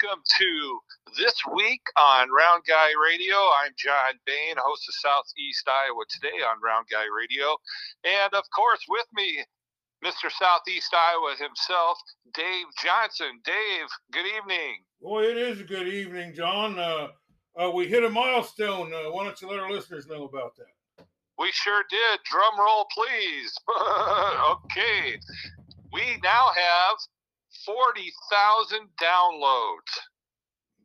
welcome to this week on Round Guy Radio. I'm John Bain, host of Southeast Iowa Today on Round Guy Radio. And of course, with me, Mr. Southeast Iowa himself, Dave Johnson. Dave, good evening. Boy, it is a good evening, John. Uh, uh, we hit a milestone. Uh, why don't you let our listeners know about that? We sure did. Drum roll, please. okay. We now have 40,000 downloads.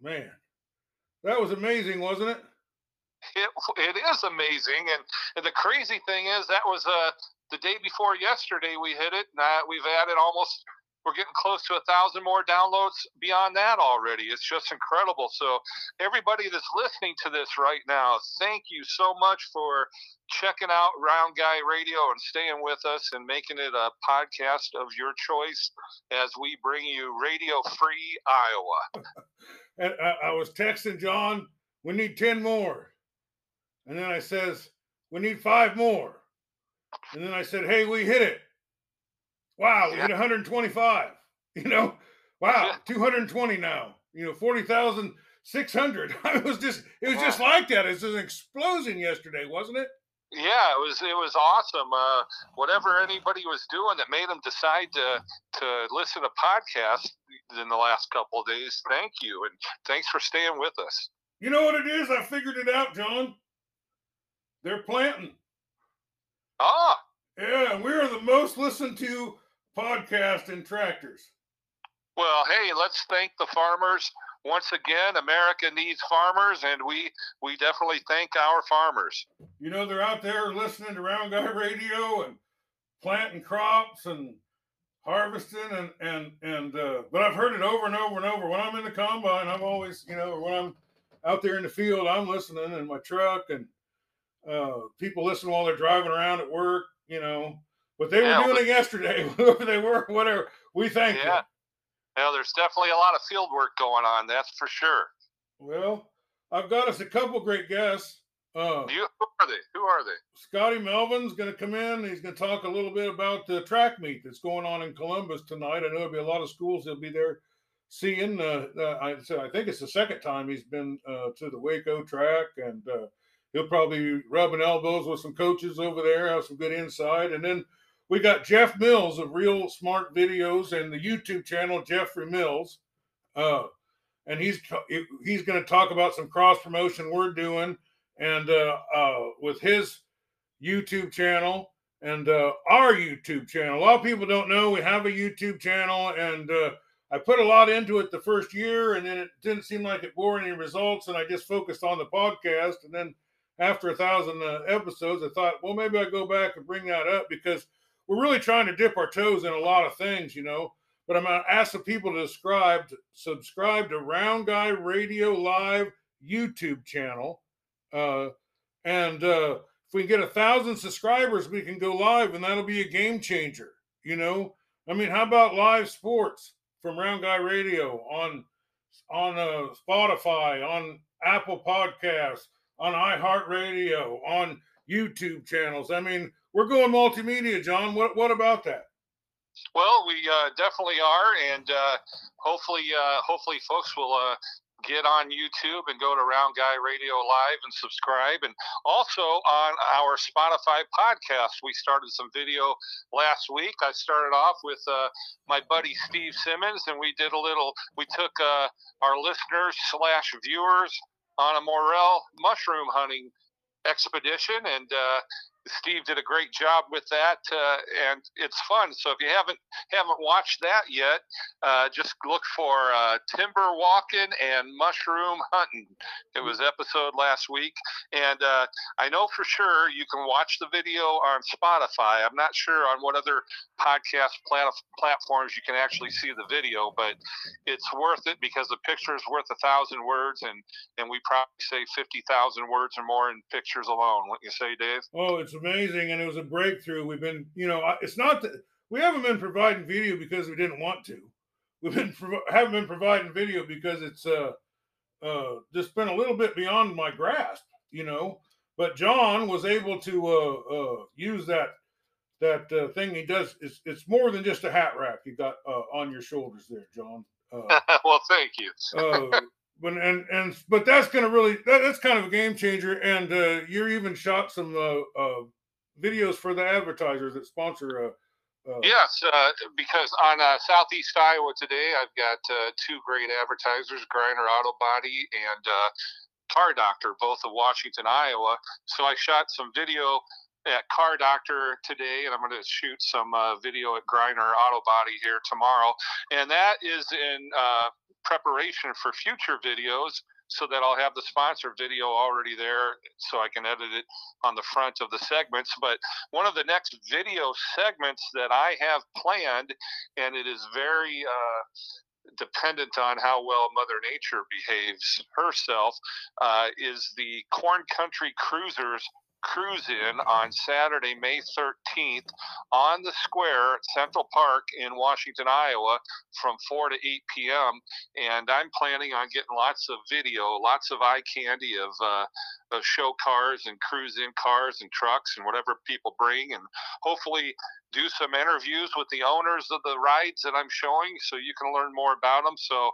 Man, that was amazing, wasn't it? It, it is amazing. And, and the crazy thing is, that was uh, the day before yesterday we hit it. And uh, we've added almost, we're getting close to a thousand more downloads beyond that already. It's just incredible. So, everybody that's listening to this right now, thank you so much for checking out Round Guy Radio and staying with us and making it a podcast of your choice as we bring you Radio Free Iowa. and I, I, was texting John, we need 10 more. And then I says, we need five more. And then I said, hey, we hit it. Wow, we yeah. hit 125. You know, wow, yeah. 220 now. You know, 40,600. it was just, it was yeah. just like that. It was an explosion yesterday, wasn't it? yeah, it was it was awesome. Uh, whatever anybody was doing that made them decide to to listen to podcasts in the last couple of days. Thank you, and thanks for staying with us. You know what it is? I figured it out, John. They're planting. Ah. Yeah, we're the most listened to podcast in tractors. Well, hey, let's thank the farmers once again, America needs farmers, and we we definitely thank our farmers. You know, they're out there listening to Round Guy Radio and planting crops and harvesting and and and. Uh, but I've heard it over and over and over. When I'm in the combine, I'm always, you know, when I'm out there in the field, I'm listening in my truck, and uh, people listen while they're driving around at work. You know, but they were doing it yesterday, whoever they were, whatever. We thank yeah. them. Now, there's definitely a lot of field work going on. That's for sure. Well, I've got us a couple great guests. Uh, you, who are they? Who are they? Scotty Melvin's going to come in. He's going to talk a little bit about the track meet that's going on in Columbus tonight. I know there'll be a lot of schools he'll be there seeing. Uh, uh, I, so I think it's the second time he's been uh, to the Waco track, and uh, he'll probably be rubbing elbows with some coaches over there, have some good insight. And then we got Jeff Mills of Real Smart Videos and the YouTube channel Jeffrey Mills, uh, and he's he's going to talk about some cross promotion we're doing, and uh, uh, with his YouTube channel and uh, our YouTube channel. A lot of people don't know we have a YouTube channel, and uh, I put a lot into it the first year, and then it didn't seem like it bore any results, and I just focused on the podcast, and then after a thousand uh, episodes, I thought, well, maybe I go back and bring that up because we're really trying to dip our toes in a lot of things, you know. But I'm going to ask the people to subscribe, subscribe to Round Guy Radio Live YouTube channel. Uh, and uh, if we can get a thousand subscribers, we can go live, and that'll be a game changer. You know, I mean, how about live sports from Round Guy Radio on on uh, Spotify, on Apple Podcasts, on iHeartRadio, on YouTube channels? I mean, we're going multimedia, John. What what about that? Well, we uh, definitely are, and uh, hopefully, uh, hopefully, folks will uh, get on YouTube and go to Round Guy Radio Live and subscribe. And also on our Spotify podcast, we started some video last week. I started off with uh, my buddy Steve Simmons, and we did a little. We took uh, our listeners slash viewers on a morel mushroom hunting expedition, and uh, Steve did a great job with that, uh, and it's fun. So if you haven't haven't watched that yet, uh, just look for uh, timber walking and mushroom hunting. It was episode last week, and uh, I know for sure you can watch the video on Spotify. I'm not sure on what other podcast plat- platforms you can actually see the video, but it's worth it because the picture is worth a thousand words, and and we probably say fifty thousand words or more in pictures alone. What you say, Dave? Oh, it's amazing, and it was a breakthrough. We've been, you know, it's not that we haven't been providing video because we didn't want to. We've been haven't been providing video because it's uh uh just been a little bit beyond my grasp, you know. But John was able to uh, uh, use that that uh, thing he does. It's, it's more than just a hat rack you got uh, on your shoulders there, John. Uh, well, thank you. But and and but that's going to really that, that's kind of a game changer. And uh, you're even shot some uh, uh, videos for the advertisers that sponsor. Uh, uh, yes, uh, because on Southeast Iowa today, I've got two great advertisers, Grinder Auto Body and Car Doctor, both of Washington, Iowa. So I shot some video at Car Doctor today, and I'm going to shoot some uh, video at Griner Auto Body here tomorrow. And that is in preparation for future videos so that I'll have the sponsor video already there so I can edit it on the front of the segments. But one of the next video segments that I have planned, and it is very uh, dependent on how well Mother Nature behaves herself, uh, is the Corn Country Cruisers cruise in on Saturday, May 13th on the square at Central Park in Washington, Iowa from 4 to 8 p.m. And I'm planning on getting lots of video, lots of eye candy of, uh, of show cars and cruise in cars and trucks and whatever people bring. And hopefully do some interviews with the owners of the rides that I'm showing so you can learn more about them. So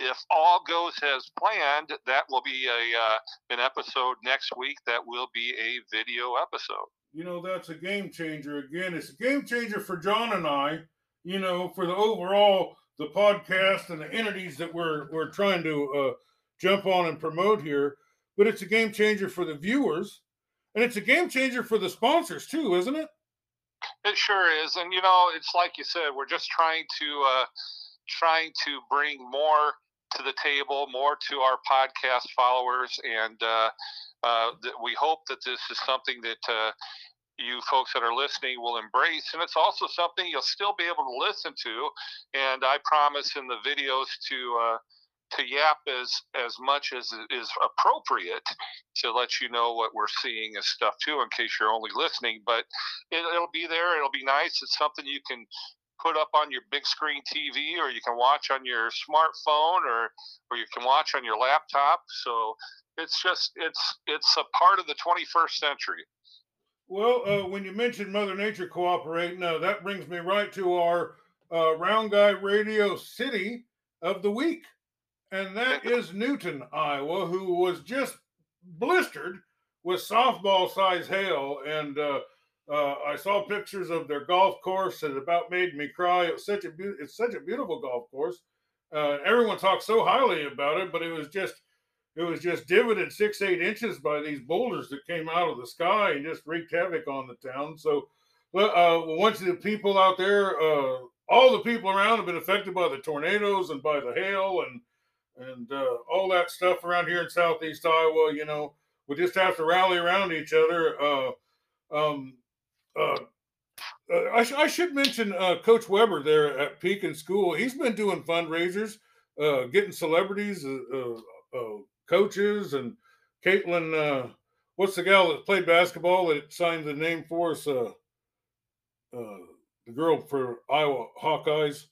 if all goes as planned, that will be a uh, an episode next week. That will be a video episode. You know, that's a game changer. Again, it's a game changer for John and I. You know, for the overall the podcast and the entities that we're we're trying to uh, jump on and promote here. But it's a game changer for the viewers, and it's a game changer for the sponsors too, isn't it? It sure is, and you know, it's like you said, we're just trying to uh, trying to bring more to the table, more to our podcast followers, and uh, uh, we hope that this is something that uh, you folks that are listening will embrace. And it's also something you'll still be able to listen to. And I promise in the videos to uh, to yap as as much as is appropriate to let you know what we're seeing as stuff too, in case you're only listening. But it, will be there. It'll be nice. It's something you can put up on your big screen TV, or you can watch on your smartphone, or or you can watch on your laptop. So it's just it's it's a part of the 21st century. Well, uh, when you mentioned Mother Nature cooperating, uh, that brings me right to our uh, Round Guy Radio City of the Week, and that is Newton, Iowa, who was just blistered with softball size hail and uh, uh, I saw pictures of their golf course and it about made me cry. It was such a be- it's such a beautiful golf course. Uh, everyone talks so highly about it, but it was just it was just divoted six eight inches by these boulders that came out of the sky and just wreaked havoc on the town. So, uh, once the people out there, uh, all the people around have been affected by the tornadoes and by the hail and and uh, all that stuff around here in southeast Iowa. You know, we just have to rally around each other. Uh, um, uh, uh, I, sh- I, should mention uh, Coach Weber there at Pekin School. He's been doing fundraisers, uh, getting celebrities, uh, coaches, and Caitlin. what's the gal that played basketball that signed the name for us? the girl for Iowa Hawkeyes.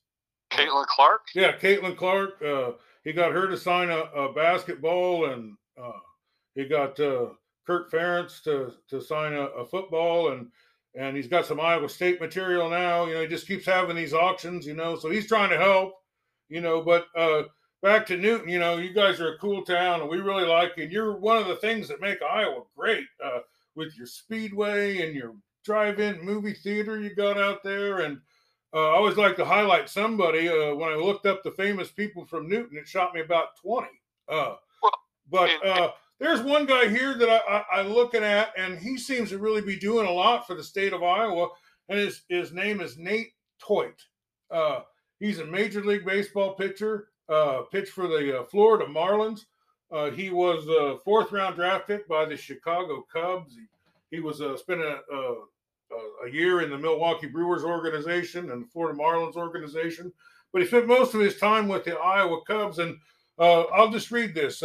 Caitlin Clark. Yeah, Caitlin Clark. he got her to sign a, a basketball, and he got Kirk Ferentz to to sign a, a football, and and he's got some Iowa State material now. You know, he just keeps having these auctions, you know, so he's trying to help, you know. But uh, back to Newton, you know, you guys are a cool town, and we really like you. And you're one of the things that make Iowa great uh, with your speedway and your drive-in movie theater you got out there. And uh, I always like to highlight somebody. Uh, when I looked up the famous people from Newton, it shot me about twenty. Uh, but uh, there's one guy here that I, I, am looking at, and he seems to really be doing a lot for the state of Iowa. And his, his name is Nate Teut. Uh, he's a Major League Baseball pitcher, uh, pitched for the uh, Florida Marlins. Uh, he was a fourth round draft pick by the Chicago Cubs. He, he was uh, spent a, a, a, year in the Milwaukee Brewers organization and the Florida Marlins organization, but he spent most of his time with the Iowa Cubs. And uh, I'll just read this.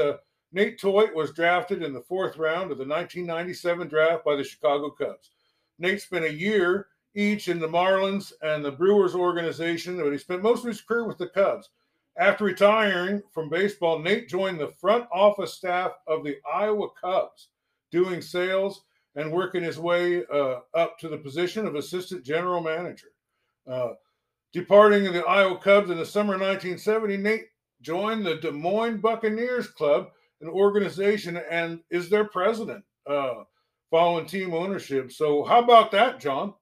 Nate Teut was drafted in the fourth round of the 1997 draft by the Chicago Cubs. Nate spent a year each in the Marlins and the Brewers organization, but he spent most of his career with the Cubs. After retiring from baseball, Nate joined the front office staff of the Iowa Cubs, doing sales and working his way uh, up to the position of assistant general manager. Uh, Departing the Iowa Cubs in the summer of 1970, Nate joined the Des Moines Buccaneers Club, an organization, and is their president uh, following team ownership. So, how about that, John?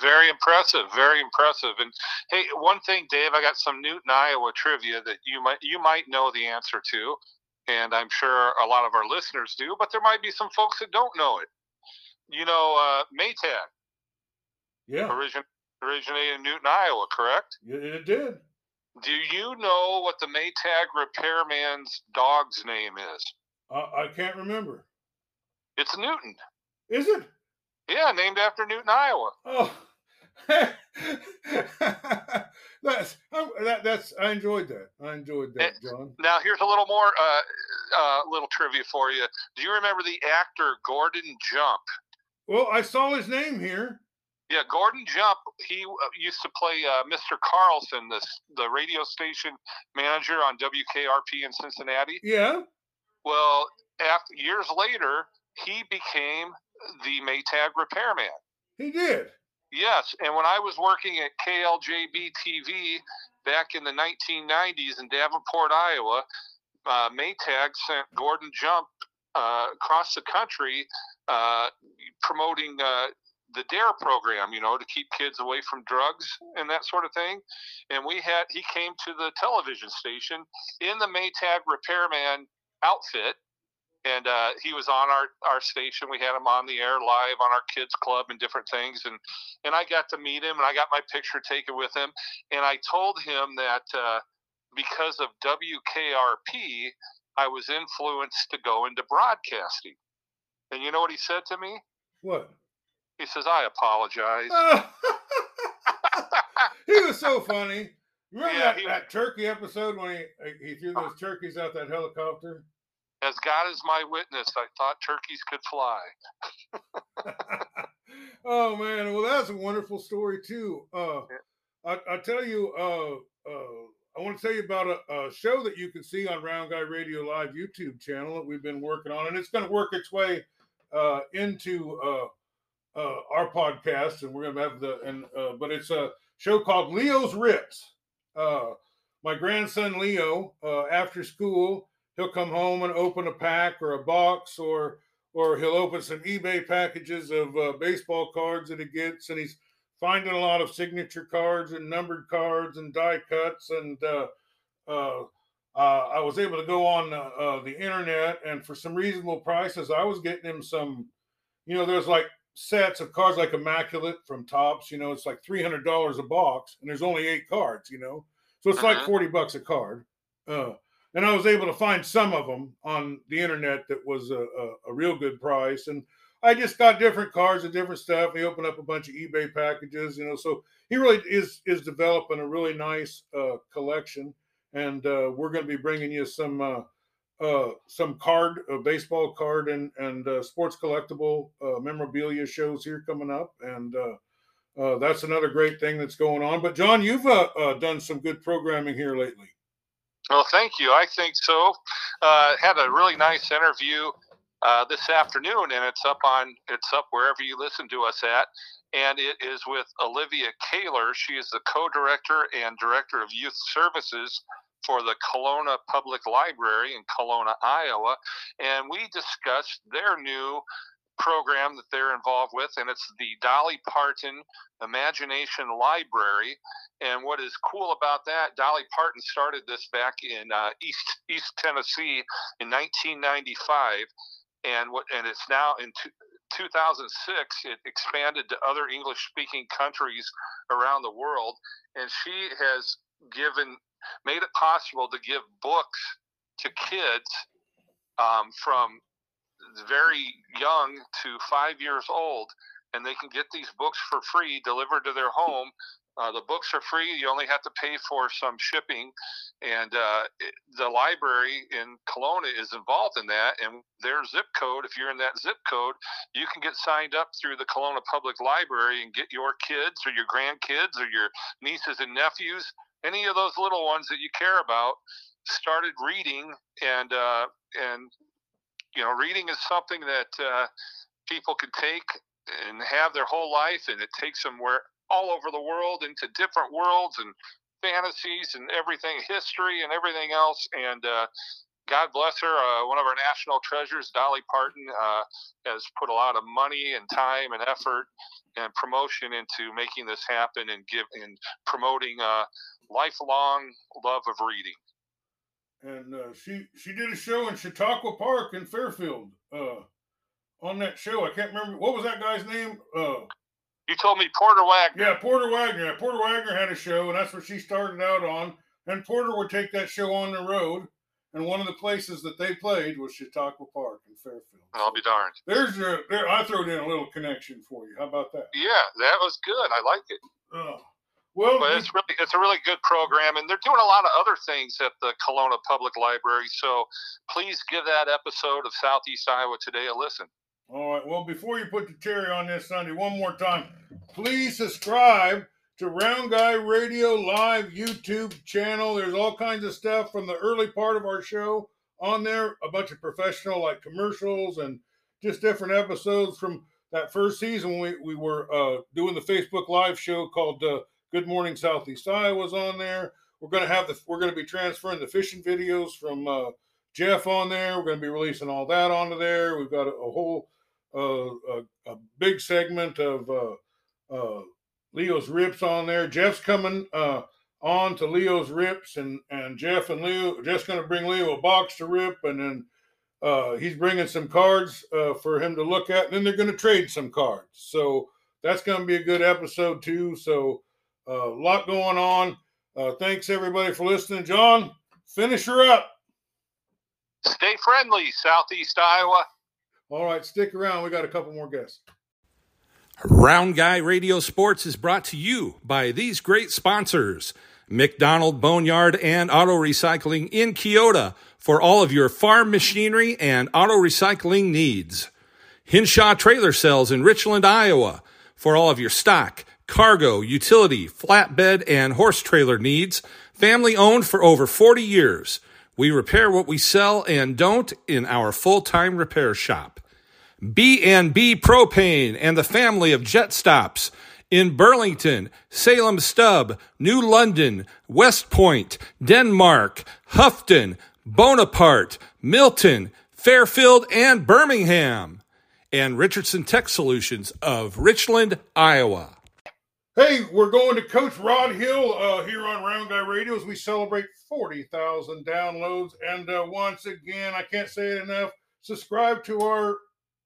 Very impressive, very impressive. And hey, one thing, Dave, I got some Newton, Iowa trivia that you might you might know the answer to, and I'm sure a lot of our listeners do, but there might be some folks that don't know it. You know, uh, Maytag. Yeah. Origin, originated in Newton, Iowa, correct? It did. Do you know what the Maytag repairman's dog's name is? Uh, I can't remember. It's Newton. Is it? Yeah, named after Newton, Iowa. Oh, that's that, that's I enjoyed that. I enjoyed that, John. Now here's a little more uh, uh, little trivia for you. Do you remember the actor Gordon Jump? Well, I saw his name here. Yeah, Gordon Jump. He uh, used to play uh, Mr. Carlson, the the radio station manager on WKRP in Cincinnati. Yeah. Well, after years later, he became the Maytag repairman. He did. Yes, and when I was working at KLJB TV back in the 1990s in Davenport, Iowa, uh, Maytag sent Gordon Jump uh, across the country uh, promoting uh, the DARE program, you know, to keep kids away from drugs and that sort of thing. And we had he came to the television station in the Maytag repairman outfit and uh, he was on our, our station. We had him on the air live on our kids club and different things, and and I got to meet him and I got my picture taken with him, and I told him that uh, because of WKRP, I was influenced to go into broadcasting, and you know what he said to me? What? He says, "I apologize." he was so funny. Remember Yeah, that, he- that turkey episode when he he threw those turkeys out that helicopter? As God is my witness, I thought turkeys could fly. oh man, well that's a wonderful story too. Uh, I, I tell you, uh, uh, I want to tell you about a, a show that you can see on Round Guy Radio Live YouTube channel that we've been working on, and it's going to work its way uh, into uh, our podcast, and we're going to have the and uh, but it's a show called Leo's Rips. Uh, my grandson Leo, uh, after school, he'll come home and open a pack or a box, or or he'll open some eBay packages of uh, baseball cards that he gets, and he's finding a lot of signature cards and numbered cards and die cuts, and uh, I was able to go on the internet, and for some reasonable prices, I was getting him some. You know, there's like sets of cards like Immaculate from Topps. You know, it's like three hundred dollars a box, and there's only eight cards. You know, so it's like Mhm. forty bucks a card. Uh, and I was able to find some of them on the internet that was a, a, a real good price. And I just got different cards and different stuff. He opened up a bunch of eBay packages, you know. So he really is is developing a really nice uh, collection, and uh, we're going to be bringing you some uh, some card, a baseball card, and and uh, sports collectible uh, memorabilia shows here coming up, and. Uh, uh, that's another great thing that's going on. But John, you've done some good programming here lately. Well, thank you. I think so. Had a really nice interview this afternoon, and it's up on it's up wherever you listen to us at. And it is with Olivia Kaler. She is the co-director and director of youth services for the Kalona Public Library in Kalona, Iowa. And we discussed their new program that they're involved with, and it's the Dolly Parton Imagination Library. And what is cool about that, Dolly Parton started this back in uh, East East Tennessee in 1995, and what and it's now in two, 2006 it expanded to other English-speaking countries around the world, and she has given made it possible to give books to kids um, from very young to five years old, and they can get these books for free delivered to their home. Uh, the books are free. You only have to pay for some shipping, and uh, it, the library in Kalona is involved in that. And their zip code, if you're in that zip code, you can get signed up through the Kalona Public Library and get your kids or your grandkids or your nieces and nephews, any of those little ones that you care about, started reading and uh, and you know, reading is something that uh, people can take and have their whole life, and it takes them where all over the world into different worlds and fantasies and everything, history and everything else. And uh, God bless her. Uh, one of our national treasures, Dolly Parton, uh, has put a lot of money and time and effort and promotion into making this happen and give and promoting a lifelong love of reading. And uh, she she did a show in Chautauqua Park in Fairfield. Uh, on that show, I can't remember what was that guy's name. Uh, you told me Porter Wagoner. Yeah, Porter Wagoner. Porter Wagoner had a show, and that's what she started out on. And Porter would take that show on the road and one of the places that they played was Chautauqua Park in Fairfield. I'll be darned. There's your there. I threw in a little connection for you. How about that? Yeah, that was good. I like it. Oh. Well, but it's really it's a really good program, and they're doing a lot of other things at the Kalona Public Library. So please give that episode of Southeast Iowa Today a listen. All right. Well, before you put the cherry on this sundae, one more time, please subscribe to Round Guy Radio Live YouTube channel. There's all kinds of stuff from the early part of our show on there, a bunch of professional like commercials and just different episodes from that first season we, we were uh, doing the Facebook Live show called uh, Good Morning Southeast Iowa was on there. We're to have the we're to be transferring the fishing videos from uh, Jeff on there. We're to be releasing all that onto there. We've got a, a whole uh, a, a, big segment of uh, uh, Leo's Rips on there. Jeff's coming uh, on to Leo's Rips, and and Jeff and Leo just going to bring Leo a box to rip, and then uh, he's bringing some cards uh, for him to look at, and then they're going to trade some cards. So that's going to be a good episode too. So a uh, lot going on. Uh, thanks everybody for listening. John, finish her up. Stay friendly, Southeast Iowa. All right, stick around. We got a couple more guests. Round Guy Radio Sports is brought to you by these great sponsors McDonald Boneyard and Auto Recycling in Keota for all of your farm machinery and auto recycling needs. Hinshaw Trailer Sales in Richland, Iowa for all of your stock, cargo, utility, flatbed, and horse trailer needs. Family owned for over 40 years. We repair what we sell and don't in our full-time repair shop. B&B Propane and the family of jet stops in Burlington, Salem Stub, New London, West Point, Denmark, Houghton, Bonaparte, Milton, Fairfield, and Birmingham. And Richardson Tech Solutions of Richland, Iowa. Hey, we're going to Coach Rod Hill uh, here on Round Guy Radio as we celebrate 40,000 downloads. And uh, once again, I can't say it enough. Subscribe to our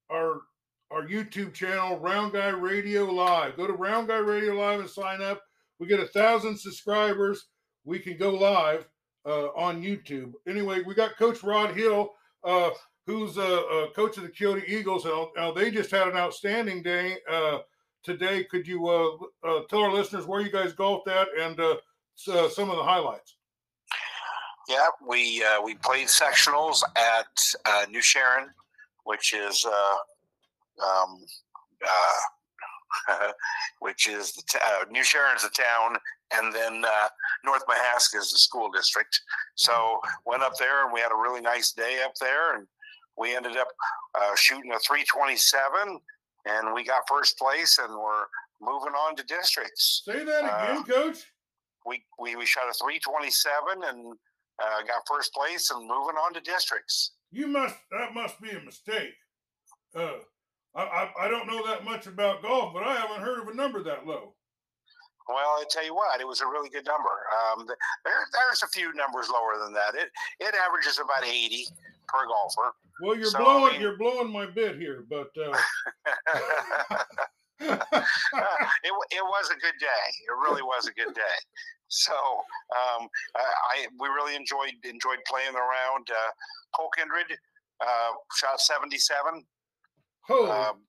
our our YouTube channel, Round Guy Radio Live. Go to Round Guy Radio Live and sign up. We get a thousand subscribers. We can go live uh, on YouTube. Anyway, we got Coach Rod Hill, uh, who's a, a, coach of the Keota Eagles. Now, they just had an outstanding day uh, today. Could you uh, uh, tell our listeners where you guys golfed at and uh, some of the highlights? Yeah, we we played sectionals at New Sharon which is uh, um, uh, which is the t- uh, New Sharon's the town, and then uh, North Mahaska is the school district. So went up there, and we had a really nice day up there, and we ended up uh, shooting a 327, and we got first place, and we're moving on to districts. Say that again, Coach. We, we we shot a 327 and uh, got first place, and moving on to districts you must that must be a mistake. Uh, I, I, I don't know that much about golf, but I haven't heard of a number that low. Well, I tell you what, it was a really good number. Um, there, there's a few numbers lower than that. It it averages about 80 per golfer. Well, you're so, blowing I mean, you're blowing my bit here, but uh... it it was a good day. It really was a good day. So um, I we really enjoyed enjoyed playing around. Uh, Cole Kindred uh, shot 77. Oh. Um,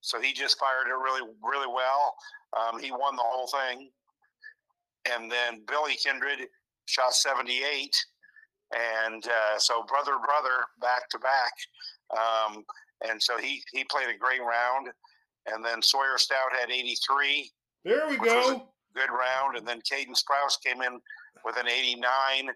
so he just fired it really really well. Um, he won the whole thing. And then Billy Kindred shot 78. And uh, so brother brother back to back. Um, and so he he played a great round. And then Sawyer Stout had 83. There we go good round. And then Caden Sprouse came in with an 89.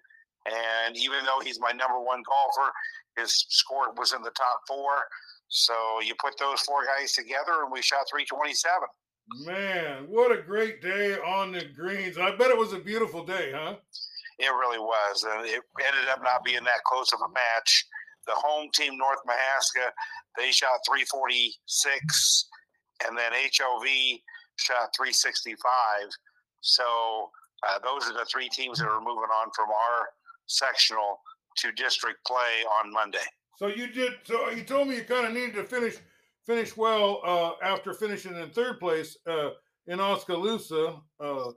And even though he's my number one golfer, his score was in the top four. So you put those four guys together, and we shot 327. Man, what a great day on the greens. I bet it was a beautiful day, huh? It really was. And it ended up not being that close of a match. The home team, North Mahaska, they shot 346, and then HOV shot 365. So uh, those are the three teams that are moving on from our sectional to district play on Monday. So you did. So you told me you kind of needed to finish finish well uh, after finishing in third place uh, in Oskaloosa, uh, uh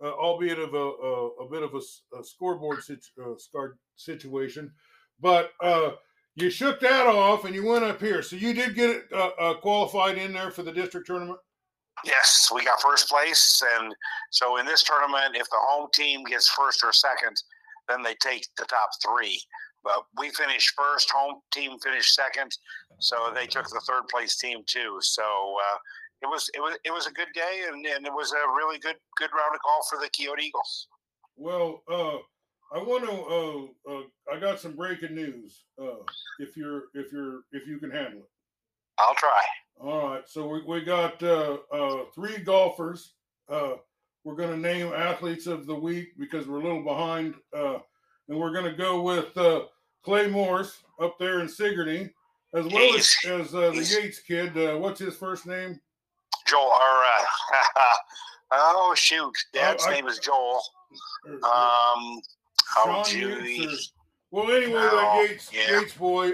albeit of a, a, a, bit of a, a scoreboard situ- uh, situation. But uh, you shook that off and you went up here. So you did get qualified in there for the district tournament. Yes, we got first place, and so in this tournament, if the home team gets first or second, then they take the top three. But we finished first, home team finished second, so they took the third place team too. So uh, it was it was it was a good day, and, and it was a really good good round of golf for the Keota Eagles. Well, uh, I want to. Uh, uh, I got some breaking news. Uh, if you're if you're if you can handle it, I'll try. All right, so we, we got uh, uh, three golfers. Uh, we're going to name athletes of the week because we're a little behind, uh, and we're going to go with uh, Clay Morse up there in Sigourney, as well as, as uh, the Yates kid. Uh, what's his first name? Joel. Or oh shoot, Dad's I, name is Joel. Um, well, anyway, oh, Yates yeah. Yates boy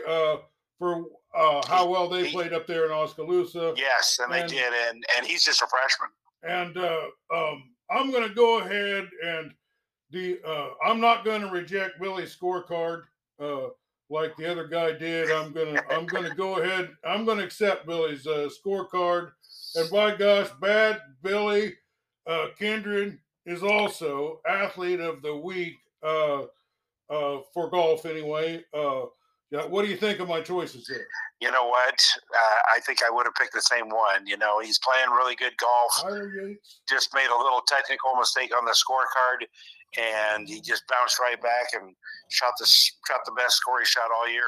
for uh, how well they played up there in Oskaloosa. Yes, and, and they did, and and he's just a freshman. And uh, um, I'm going to go ahead and the uh, I'm not going to reject Billy's scorecard uh, like the other guy did. I'm gonna I'm gonna go ahead. I'm going to accept Billy's uh, scorecard. And by gosh, bad Billy uh, is also athlete of the week uh, uh, for golf anyway. Uh, what do you think of my choices there? You know what? Uh, I think I would have picked the same one. You know, he's playing really good golf. Just made a little technical mistake on the scorecard, and he just bounced right back and shot the shot the best score he shot all year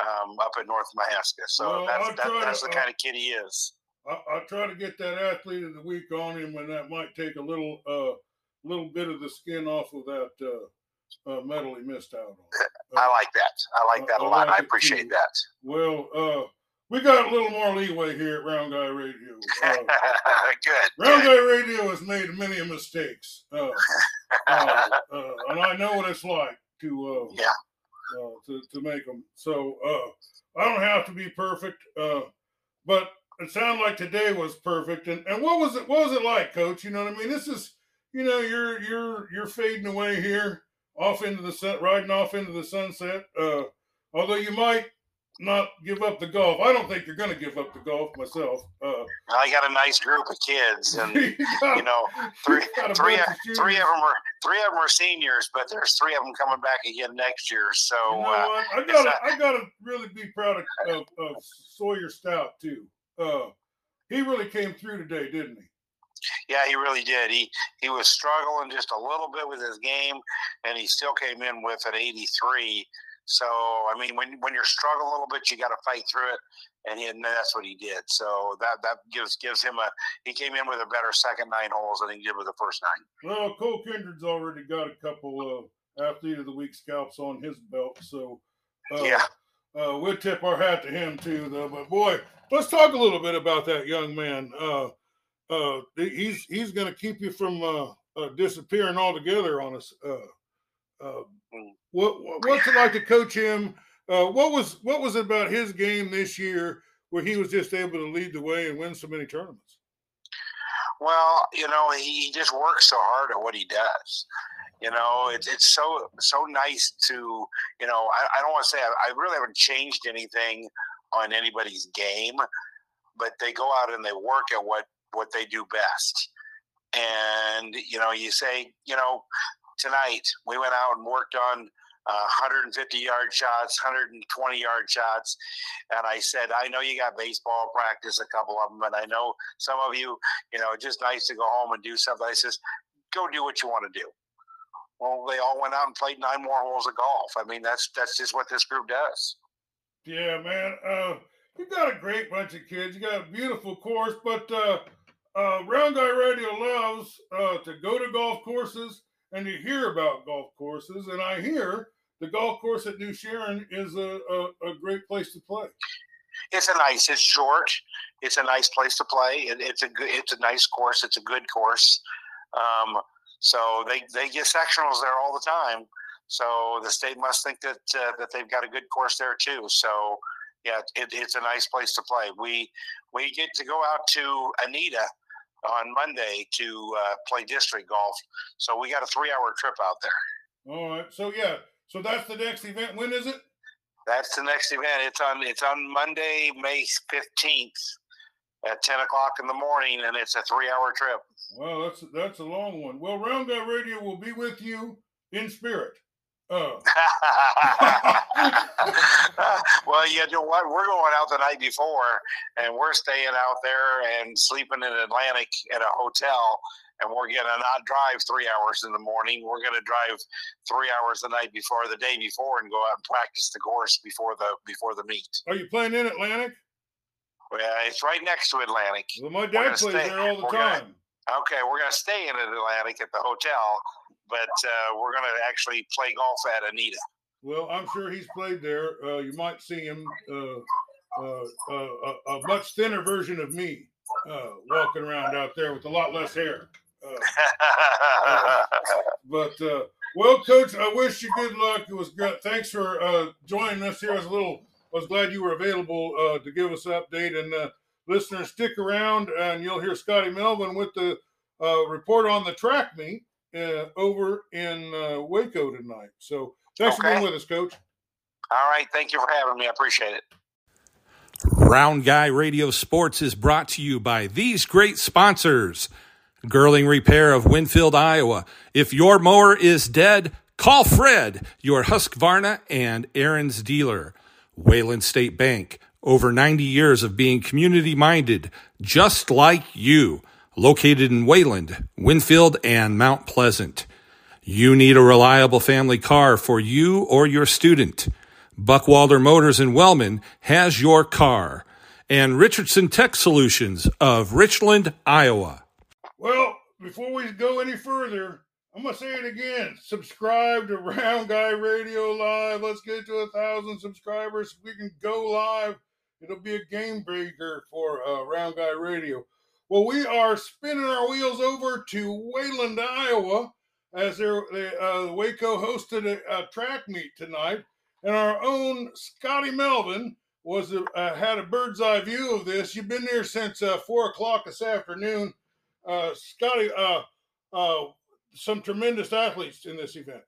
um, up at North Mahaska. So well, that's that, that's to, the kind uh, of kid he is. I, will try to get that athlete of the week on him, and that might take a little uh, little bit of the skin off of that uh, uh, medal he missed out on. Uh, I like that. I like that a lot. I, appreciate that. Well, uh, we got a little more leeway here at Round Guy Radio. Uh, good. Round Guy Radio has made many mistakes, uh, uh, and I know what it's like to yeah to, to make them. So I don't have to be perfect, but it sounded like today was perfect. And and what was it? What was it like, Coach? You know what I mean? This is you know you're you're you're fading away here off into the sun, riding off into the sunset. Uh, although you might not give up the golf. I don't think you're going to give up the golf myself. Uh, I got a nice group of kids, and you, got, you know, three, three, of, three of them are three of them are seniors, but there's three of them coming back again next year. So you know uh, I got I got to really be proud of, of, of Sawyer Stout too. Uh, he really came through today, didn't he? Yeah, he really did. He he was struggling just a little bit with his game, and he still came in with an 83. So I mean, when when you're struggling a little bit, you got to fight through it, and, he, and that's what he did. So that that gives gives him a he came in with a better second nine holes than he did with the first nine. Well, Cole Kindred's already got a couple of athlete of the week scalps on his belt, so uh, yeah. Uh, we'll tip our hat to him too, though. But boy, let's talk a little bit about that young man. Uh, uh, he's he's going to keep you from uh, uh, disappearing altogether on us. Uh, uh, what what's it like to coach him? What was what was it about his game this year where he was just able to lead the way and win so many tournaments? Well, you know, he just works so hard at what he does. You know, it's it's so so nice to you know. I, I don't want to say I, I really haven't changed anything on anybody's game, but they go out and they work at what what they do best. And, you know, you say, you know, tonight we went out and worked on uh, 150 yard shots, 120 yard shots. And I said, I know you got baseball practice, a couple of them, and I know some of you, you know, just nice to go home and do something. I says, go do what you want to do. Well, they all went out and played nine more holes of golf. I mean, that's that's just what this group does. Yeah, man. Uh, you got a great bunch of kids. You got a beautiful course, but uh, uh, Round Guy Radio loves uh, to go to golf courses and to hear about golf courses. And I hear the golf course at New Sharon is a, a, a great place to play. It's a nice. It's short. It's a nice place to play. It, it's a good. It's a nice course. It's a good course. Um, so they they get sectionals there all the time. So the state must think that uh, that they've got a good course there too. So yeah, it, it's a nice place to play. We we get to go out to Anita on Monday to uh, play district golf. So we got a three hour trip out there. All right. So yeah. So that's the next event. When is it? That's the next event. It's on it's on Monday, May fifteenth at ten o'clock in the morning, and it's a three hour trip. Well, that's that's a long one. Well, Round Guy Radio will be with you in spirit. Uh. well, you know what? We're going out the night before, and we're staying out there and sleeping in Atlantic at a hotel. And we're going to not drive three hours in the morning. We're going to drive three hours the night before, the day before, and go out and practice the course before the before the meet. Are you playing in Atlantic? Well, it's right next to Atlantic. Well, my dad plays stay, there all the time. Gonna, okay, we're going to stay in Atlantic at the hotel but uh, we're going to actually play golf at Anita. Well, I'm sure he's played there. Uh, you might see him, uh, uh, uh a, much thinner version of me, uh, walking around out there with a lot less hair. but well, Coach, I wish you good luck. It was good. Thanks for joining us here. I was a little. I was glad you were available to give us an update. And listeners, stick around, and you'll hear Scotty Melvin with the report on the track meet uh, over in uh, Waco tonight. So thanks okay. for being with us, Coach. All right. Thank you for having me. I appreciate it. Round Guy Radio Sports is brought to you by these great sponsors. Girling Repair of Winfield, Iowa. If your mower is dead, call Fred, your Husqvarna and Ariens dealer. Wayland State Bank, over 90 years of being community minded, just like you located in Wayland, Winfield, and Mount Pleasant. You need a reliable family car for you or your student. Buckwalder Motors in Wellman has your car. And Richardson Tech Solutions of Richland, Iowa. Well, before we go any further, I'm gonna say it again. Subscribe to Round Guy Radio Live. Let's get to a thousand subscribers. We can go live. It'll be a game breaker for uh, Round Guy Radio. Well, we are spinning our wheels over to Wayland, Iowa, as they uh, Waco hosted a, a, track meet tonight, and our own Scotty Melvin was a, uh, had a bird's eye view of this. You've been there since uh, four o'clock this afternoon, uh, Scotty. Uh, uh, some tremendous athletes in this event.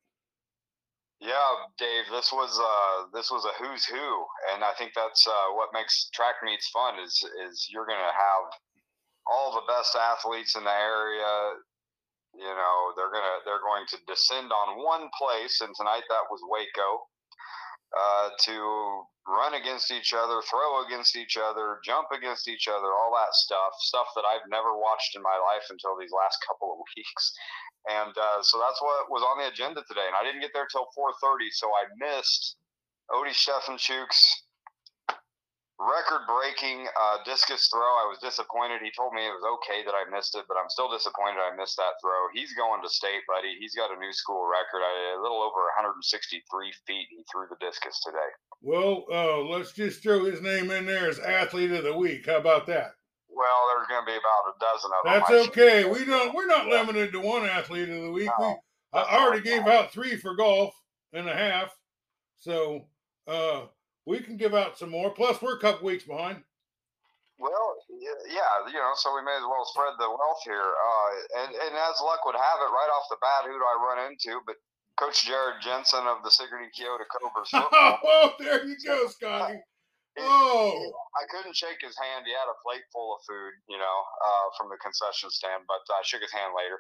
Yeah, Dave, this was uh, this was a who's who, and I think that's uh, what makes track meets fun. Is is you're going to have all the best athletes in the area you know they're gonna they're going to descend on one place and tonight that was waco uh, to run against each other throw against each other jump against each other all that stuff stuff that i've never watched in my life until these last couple of weeks. And uh, so that's what was on the agenda today and i didn't get there till 4.30 so i missed odie stefanchuk's record breaking uh, discus throw. I was disappointed. He told me it was okay that I missed it, but I'm still disappointed I missed that throw. He's going to state, buddy. He's got a new school record. I, a little over 163 feet he threw the discus today. Well, uh, let's just throw his name in there as athlete of the week. How about that? Well, there's going to be about a dozen of them. That's okay. We don't. We're not limited to one athlete of the week. No, we, I already gave out three for golf and a half. So, uh, we can give out some more. Plus, we're a couple weeks behind. Well, yeah, you know, so we may as well spread the wealth here. Uh, and, and as luck would have it, right off the bat, who do I run into? But Coach Jared Jensen of the Sigourney Keota Cobras. oh, there you go, Scotty. oh, I couldn't shake his hand. He had a plate full of food, you know, uh, from the concession stand, but I shook his hand later.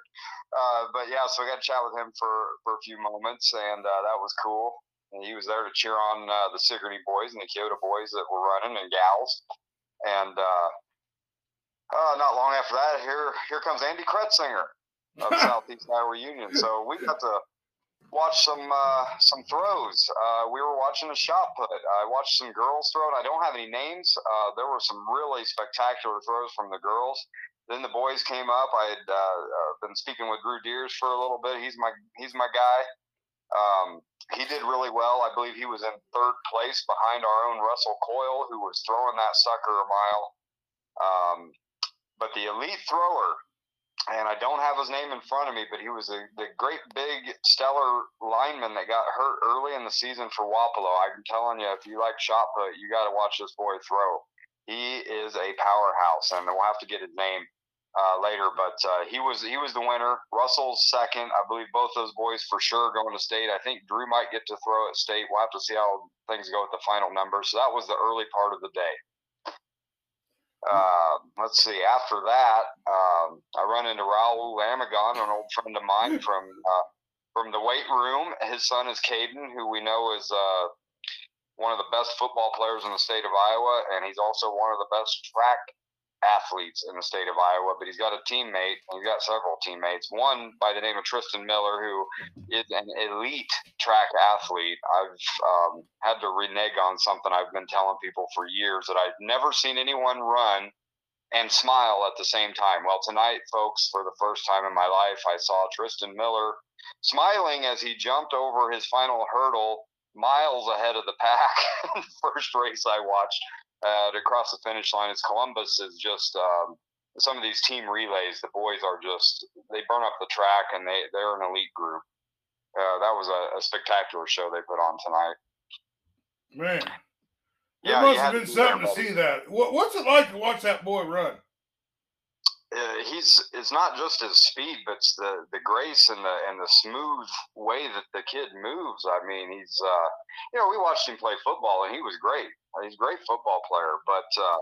Uh, but yeah, so I got to chat with him for, for a few moments, and uh, that was cool and he was there to cheer on uh, the Sigourney boys and the Keota boys that were running and gals. And uh, uh, not long after that, here here comes Andy Kretzinger of Southeast Iowa Union. So we got to watch some uh, some throws. Uh, we were watching a shot put. I watched some girls throw. And I don't have any names. Uh, there were some really spectacular throws from the girls. then the boys came up. I had uh, uh, been speaking with Drew Deers for a little bit. He's my he's my guy. Um, he did really well. I believe he was in third place behind our own Russell Coyle, who was throwing that sucker a mile. Um, but the elite thrower, and I don't have his name in front of me, but he was a, the great big stellar lineman that got hurt early in the season for Wapello. I'm telling you, if you like shot put, you got to watch this boy throw. He is a powerhouse, and we'll have to get his name uh, later. But uh, he was he was the winner. Russell's second. I believe both those boys for sure going to state. I think Drew might get to throw at state. We'll have to see how things go with the final numbers. So that was the early part of the day. Uh, let's see. After that, um, I run into Raul Amagon, an old friend of mine from uh, from the weight room. His son is Caden, who we know is uh, one of the best football players in the state of Iowa, and he's also one of the best track athletes in the state of Iowa, but he's got a teammate. He's got several teammates. One by the name of Tristan Miller, who is an elite track athlete. I've um, had to renege on something I've been telling people for years that I've never seen anyone run and smile at the same time. Well, tonight, folks, for the first time in my life, I saw Tristan Miller smiling as he jumped over his final hurdle miles ahead of the pack. first race I watched uh, to cross the finish line is Columbus is just um, some of these team relays. The boys are just they burn up the track and they they're an elite group. Uh, that was a, a, spectacular show they put on tonight. Man, yeah, it must have been something to see that. What, what's it like to watch that boy run? Uh, he's it's not just his speed, but it's the the grace and the and the smooth way that the kid moves. I mean, he's uh, you know we watched him play football and he was great. He's a great football player, but uh,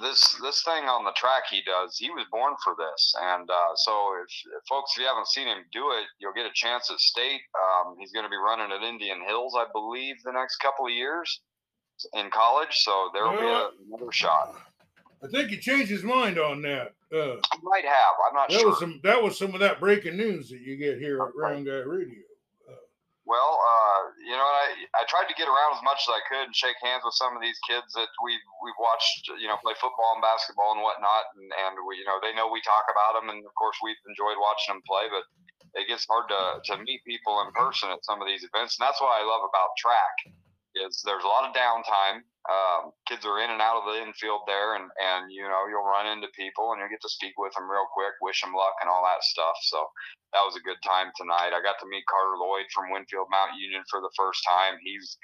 this this thing on the track he does, he was born for this. And uh, so, if, if, folks, if you haven't seen him do it, you'll get a chance at state. Um, he's going to be running at Indian Hills, I believe, the next couple of years in college. So there will be a, another shot. I think he changed his mind on that. Uh, he might have. I'm not that sure. Was some, that was some of that breaking news that you get here at Round Guy Radio. Well, uh, you know, I I tried to get around as much as I could and shake hands with some of these kids that we we've watched, you know, play football and basketball and whatnot, and and we, you know, they know we talk about them, and of course we've enjoyed watching them play, but it gets hard to to meet people in person at some of these events, and that's what I love about track is there's a lot of downtime. Um, kids are in and out of the infield there, and and you know you'll run into people and you'll get to speak with them real quick, wish them luck and all that stuff. So that was a good time tonight. I got to meet Carter Lloyd from Winfield Mount Union for the first time. He's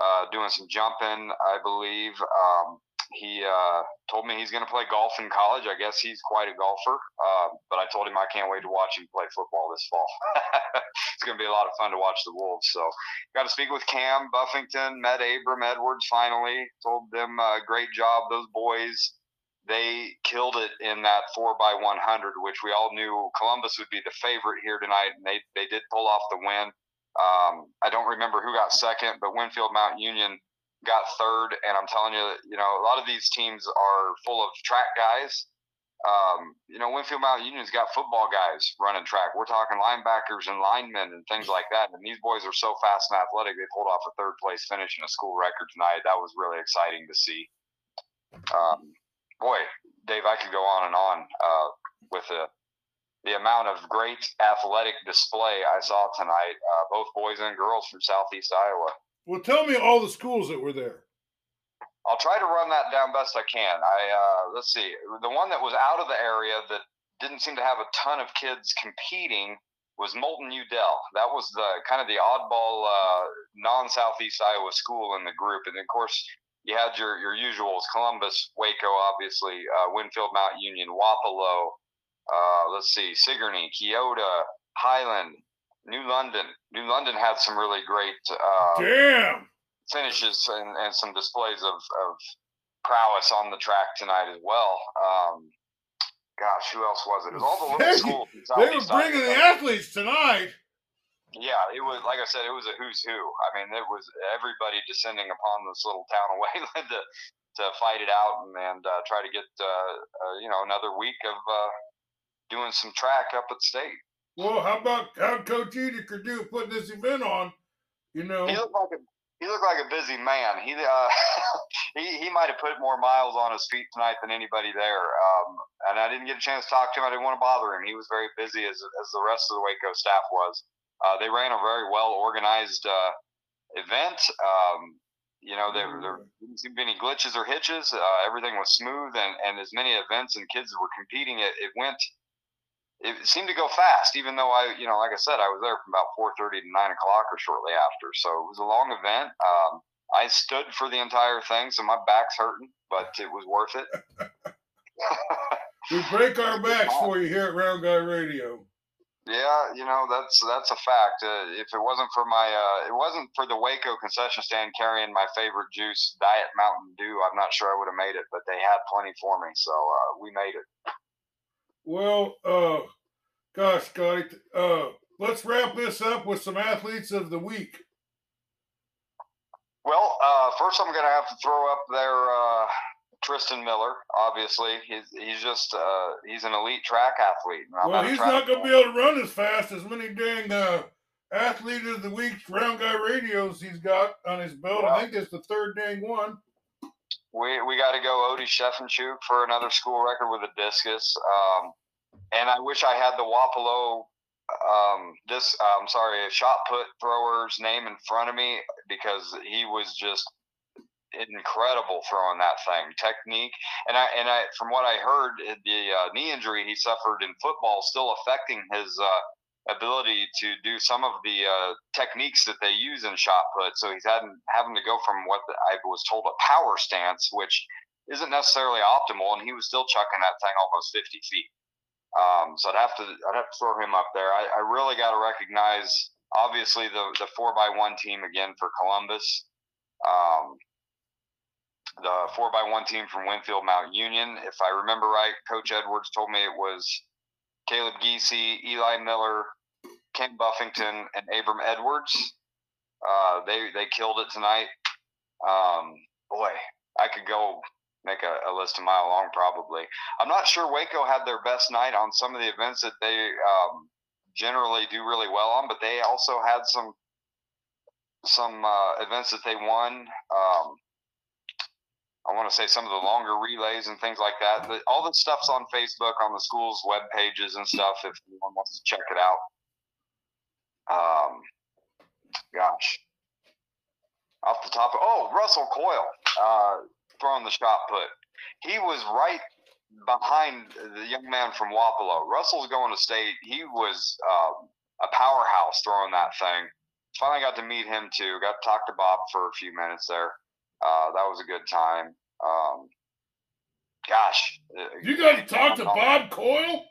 uh, doing some jumping, I believe. Um, he uh, told me he's going to play golf in college. I guess he's quite a golfer. Uh, but I told him I can't wait to watch him play football this fall. it's going to be a lot of fun to watch the Wolves. So got to speak with Cam Buffington, met Abram Edwards finally. Told them uh, great job. Those boys, they killed it in that four by 100, which we all knew Columbus would be the favorite here tonight, and they they did pull off the win. Um, I don't remember who got second, but Winfield Mount Union got third, and I'm telling you, you know, a lot of these teams are full of track guys. Um, you know, Winfield Mount Union's got football guys running track. We're talking linebackers and linemen and things like that. And these boys are so fast and athletic. They pulled off a third place finish in a school record tonight. That was really exciting to see. Um, boy, Dave, I could go on and on uh, with the the amount of great athletic display I saw tonight. Uh, both boys and girls from Southeast Iowa. Well, tell me all the schools that were there. I'll try to run that down best I can. I uh, let's see. The one that was out of the area that didn't seem to have a ton of kids competing was Moulton Udell. That was the kind of the oddball uh, non-southeast Iowa school in the group, and of course you had your your usuals: Columbus, Waco, obviously, uh, Winfield, Mount Union, Wapello. Uh, let's see, Sigourney, Keota, Highland, New London. New London had some really great uh, damn finishes and, and some displays of, of prowess on the track tonight as well. Um, gosh, who else was it? It was all the little schools. they were bringing the athletes tonight. Yeah, it was like I said, it was a who's who. I mean, it was everybody descending upon this little town of Wayland to to fight it out and, and uh, try to get uh, uh, you know another week of uh, doing some track up at state. Well, how about how Coach Ediker do putting this event on? You know, he looked like a he looked like a busy man. He uh, he, he might have put more miles on his feet tonight than anybody there. Um, and I didn't get a chance to talk to him. I didn't want to bother him. He was very busy as as the rest of the Waco staff was. Uh, they ran a very well organized uh, event. Um, you know, there, there didn't seem to be any glitches or hitches. Uh, everything was smooth, and, and as many events and kids were competing, it, it went it seemed to go fast, even though I, you know, like I said, I was there from about 4:30 to 9 o'clock or shortly after. So it was a long event. Um, I stood for the entire thing, so my back's hurting, but it was worth it. we break our backs for you here at Round Guy Radio. Yeah, you know that's that's a fact. Uh, if it wasn't for my, uh, it wasn't for the Waco concession stand carrying my favorite juice, Diet Mountain Dew, I'm not sure I would have made it. But they had plenty for me, so uh, we made it. Well, uh, gosh, Scotty, uh, let's wrap this up with some athletes of the week. Well, uh, first I'm going to have to throw up there uh, Tristan Miller. Obviously, he's he's just uh, he's an elite track athlete. well, he's not going to be able to run as fast as many dang uh, athlete of the week round guy radios he's got on his belt. I think it's the third dang one we we got to go Odie Sheffenchuk for another school record with a discus. Um, and I wish I had the Wapello um, this I'm sorry, a shot put thrower's name in front of me because he was just incredible throwing that thing technique and i and i from what i heard the uh, knee injury he suffered in football still affecting his uh, ability to do some of the uh, techniques that they use in shot put. So he's having having to go from what the, I was told a power stance, which isn't necessarily optimal, and he was still chucking that thing almost 50 feet. Um, so I'd have to I'd have to throw him up there. I, I really got to recognize obviously the the four by one team again for Columbus. Um, the four by one team from Winfield Mount Union. If I remember right, Coach Edwards told me it was Caleb Geesey, Eli Miller, Ken Buffington, and Abram Edwards. Uh, they they killed it tonight. Um, boy, I could go make a, a, list a mile long probably. I'm not sure Waco had their best night on some of the events that they um, generally do really well on, but they also had some some uh, events that they won. Um, I want to say some of the longer relays and things like that. The, all the stuff's on Facebook on the school's web pages and stuff. If anyone wants to check it out. Um, gosh, off the top of oh Russell Coyle uh, throwing the shot put. He was right behind the young man from Wapello. Russell's going to state. He was uh, a powerhouse throwing that thing. Finally got to meet him too. Got to talk to Bob for a few minutes there. Uh, that was a good time. Um, gosh, uh, you got to talk to Bob Coyle.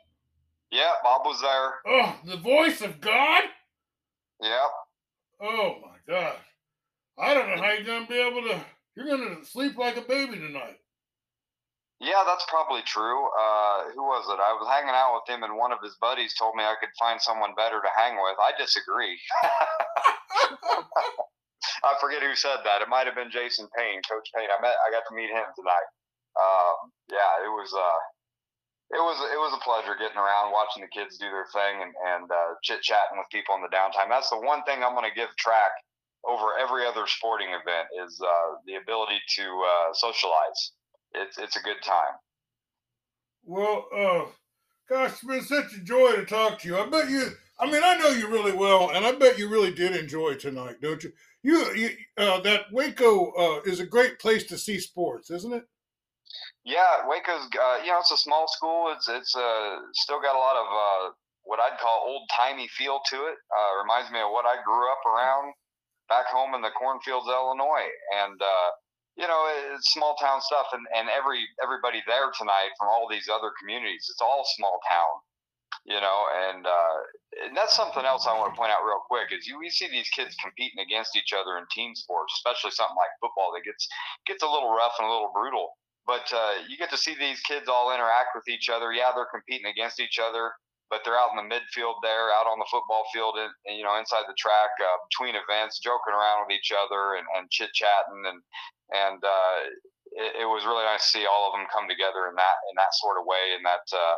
Yeah, Bob was there. Oh, the voice of God. Yep. Oh my God! I don't know how you're gonna be able to. You're gonna sleep like a baby tonight. Yeah, that's probably true. Uh, who was it? I was hanging out with him, and one of his buddies told me I could find someone better to hang with. I disagree. I forget who said that. It might have been Jason Payne, Coach Payne. I met, I got to meet him tonight. Um, yeah, it was, uh, it was, it was a pleasure getting around, watching the kids do their thing, and and uh, chit chatting with people in the downtime. That's the one thing I'm going to give track over every other sporting event is uh, the ability to uh, socialize. It's it's a good time. Well, uh, gosh, it's been such a joy to talk to you. I bet you. I mean, I know you really well, and I bet you really did enjoy tonight, don't you? You, you uh, that Waco uh, is a great place to see sports, isn't it? Yeah, Waco's uh, you know it's a small school. It's it's uh, still got a lot of uh, what I'd call old timey feel to it. Uh, reminds me of what I grew up around back home in the cornfields, Illinois, and uh, you know it's small town stuff. And, and every everybody there tonight from all these other communities, it's all small town you know, and uh, and that's something else I want to point out real quick is you we see these kids competing against each other in team sports, especially something like football that gets gets a little rough and a little brutal. But uh, you get to see these kids all interact with each other. Yeah, they're competing against each other, but they're out in the midfield there, out on the football field, and, you know inside the track uh, between events, joking around with each other and, and chit chatting, and and uh, it, it was really nice to see all of them come together in that in that sort of way, and that uh,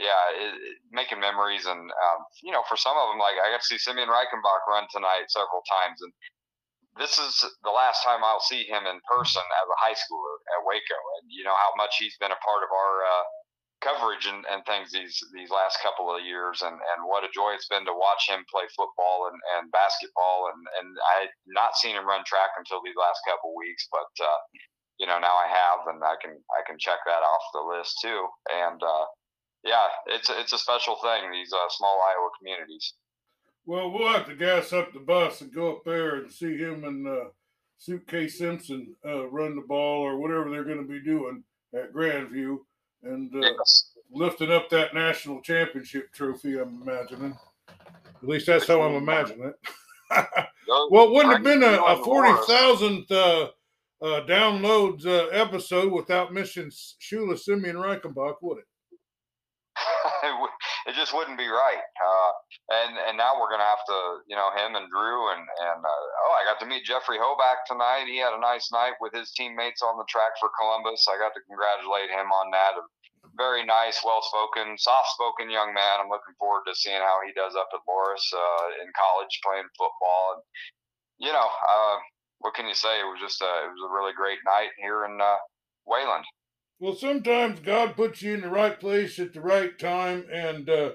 yeah, it, it, making memories, and um, you know, for some of them, like I got to see Simeon Reichenbach run tonight several times, and this is the last time I'll see him in person as a high schooler at Waco, and you know how much he's been a part of our uh, coverage and, and things these these last couple of years, and, and what a joy it's been to watch him play football and, and basketball, and and I had not seen him run track until these last couple weeks, but uh, you know now I have, and I can I can check that off the list too, and uh, yeah, it's it's a special thing these uh, small Iowa communities. Well, we'll have to gas up the bus and go up there and see him and uh, Suitcase Simpson uh, run the ball or whatever they're going to be doing at Grandview and uh, yes. lifting up that national championship trophy. I'm imagining. At least that's how I'm imagining it. well, it wouldn't have been a, a forty thousand uh, uh, downloads uh, episode without missing Shula Simeon Reichenbach, would it? it just wouldn't be right. Uh, and and now we're gonna have to, you know, him and Drew and and uh, oh, I got to meet Jeffrey Hoback tonight. He had a nice night with his teammates on the track for Columbus. I got to congratulate him on that. Very nice, well-spoken, soft-spoken young man. I'm looking forward to seeing how he does up at Loras uh, in college playing football. And you know, uh, what can you say? It was just a, it was a really great night here in uh, Wayland. Well, sometimes God puts you in the right place at the right time, and uh,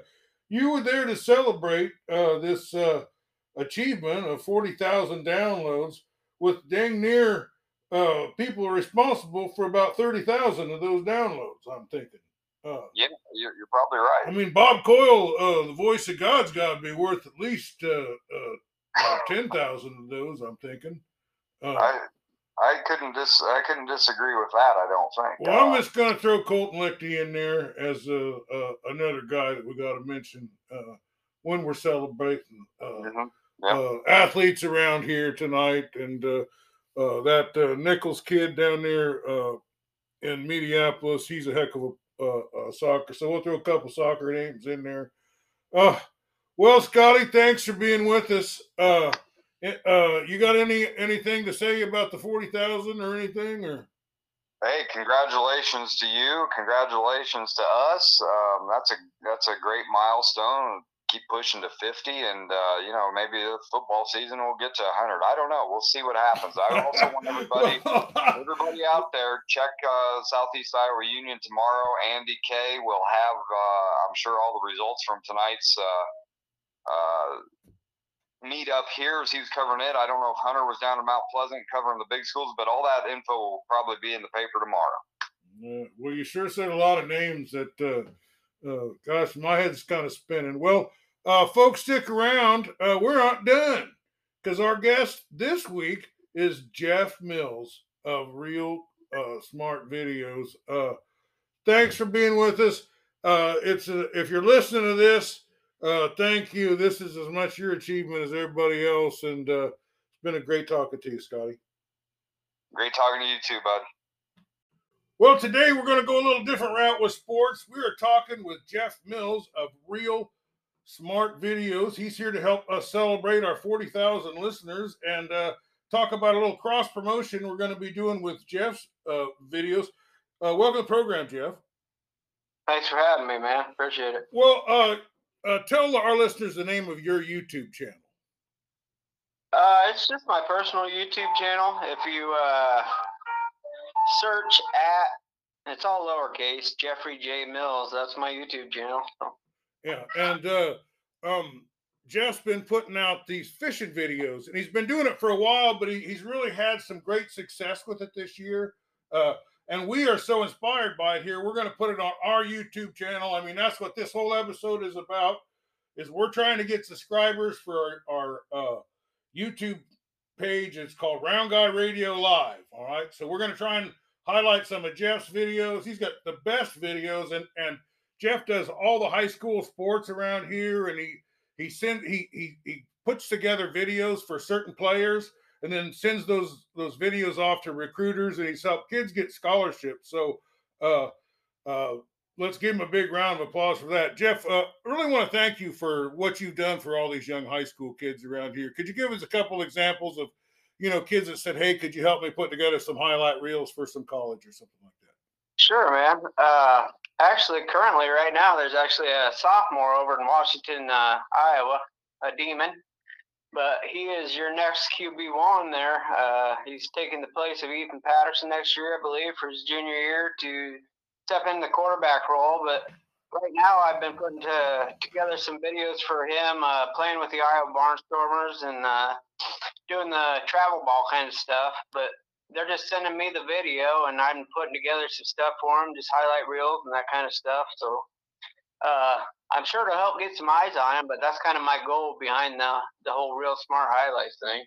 you were there to celebrate uh, this uh, achievement of 40,000 downloads with dang near uh, people responsible for about 30,000 of those downloads, I'm thinking. Uh, yeah, you're, you're, probably right. I mean, Bob Coyle, uh, the voice of God's got to be worth at least 10,000 of those, I'm thinking. I, I couldn't dis I couldn't disagree with that. I don't think. Well, uh, I'm just going to throw Colton Lichty in there as a, another guy that we got to mention uh, when we're celebrating uh, mm-hmm. yep. Uh, athletes around here tonight, and uh, uh, that Nichols kid down there in Mediapolis, he's a heck of a soccer. So we'll throw a couple soccer names in there. well, Scotty, thanks for being with us. Uh, you got any anything to say about the forty thousand or anything or? Hey, congratulations to you! Congratulations to us. Um, that's a that's a great milestone. Keep pushing to fifty, and uh, you know maybe the football season will get to hundred. I don't know. We'll see what happens. I also want everybody everybody out there check uh, Southeast Iowa Union tomorrow. Andy K will have uh, I'm sure all the results from tonight's uh, uh, meet up here as he was covering it. I don't know if Hunter was down in Mount Pleasant covering the big schools, but all that info will probably be in the paper tomorrow. Uh, well, you sure said a lot of names that, uh, uh, gosh, my head's kind of spinning. Well, uh, folks, stick around. Uh, we're not done because our guest this week is Jeff Mills of Reel uh, Smart Videos. thanks for being with us. it's if you're listening to this, uh, thank you. This is as much your achievement as everybody else, and uh, it's been a great talking to you, Scotty. Great talking to you too, bud. Well, today we're going to go a little different route with sports. We are talking with Jeff Mills of Reel Smart Videos. He's here to help us celebrate our 40,000 listeners and uh, talk about a little cross promotion we're going to be doing with Jeff's uh, videos. Uh, welcome to the program, Jeff. Thanks for having me, man. Appreciate it. Well, uh, uh, tell our listeners the name of your YouTube channel. Uh, it's just my personal YouTube channel. If you uh, search at, it's all lowercase, Jeffrey J Mills. That's my YouTube channel. Yeah, and uh, um, Jeff's been putting out these fishing videos, and he's been doing it for a while, but he, he's really had some great success with it this year. Uh, and we are so inspired by it here. We're going to put it on our YouTube channel. I mean, that's what this whole episode is about. Is we're trying to get subscribers for our, our uh, YouTube page. It's called Round Guy Radio Live. All right, so we're going to try and highlight some of Jeff's videos. He's got the best videos, and and Jeff does all the high school sports around here, and he he send he he he puts together videos for certain players and then sends those those videos off to recruiters and he's helped kids get scholarships. So uh, uh, let's give him a big round of applause for that. Jeff, uh, I really want to thank you for what you've done for all these young high school kids around here. Could you give us a couple examples of, you know, kids that said, "Hey, could you help me put together some highlight reels for some college or something like that?" Sure, man. Uh, actually, currently, right now, there's actually a sophomore over in Washington, uh, Iowa, a demon but he is your next QB one there. Uh, he's taking the place of Ethan Patterson next year, I believe, for his junior year to step in the quarterback role. But right now, I've been putting to, together some videos for him, uh, playing with the Iowa Barnstormers and uh, doing the travel ball kind of stuff. But they're just sending me the video, and I'm putting together some stuff for him, just highlight reels and that kind of stuff. So uh, I'm sure to help get some eyes on him, but that's kind of my goal behind the the whole reel smart highlights thing.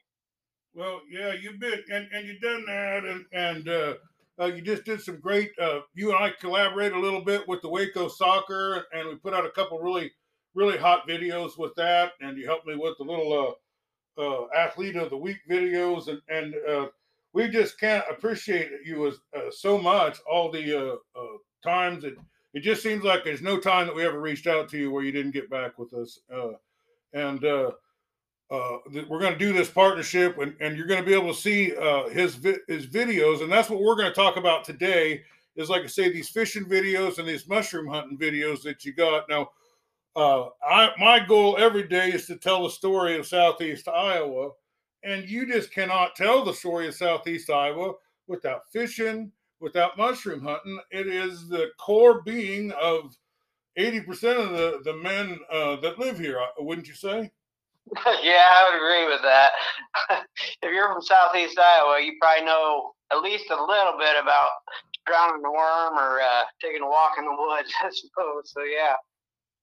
Well, yeah, you've been and, and you've done that, and and uh, uh, you just did some great. Uh, you and I collaborated a little bit with the Waco Soccer, and we put out a couple really really hot videos with that, and you helped me with the little uh, uh, athlete of the week videos, and and uh, we just can't appreciate you as so much all the times that it just seems like there's no time that we ever reached out to you where you didn't get back with us. Uh, and uh, uh, th- we're going to do this partnership, and, and you're going to be able to see uh, his vi- his videos, and that's what we're going to talk about today. Is like I say, these fishing videos and these mushroom hunting videos that you got. Now, uh, I my goal every day is to tell the story of Southeast Iowa, and you just cannot tell the story of Southeast Iowa without fishing, without mushroom hunting. It is the core being of 80% of the, the men uh, that live here, uh, wouldn't you say? yeah, I would agree with that. if you're from Southeast Iowa, you probably know at least a little bit about drowning a worm or uh, taking a walk in the woods, I suppose. So, yeah.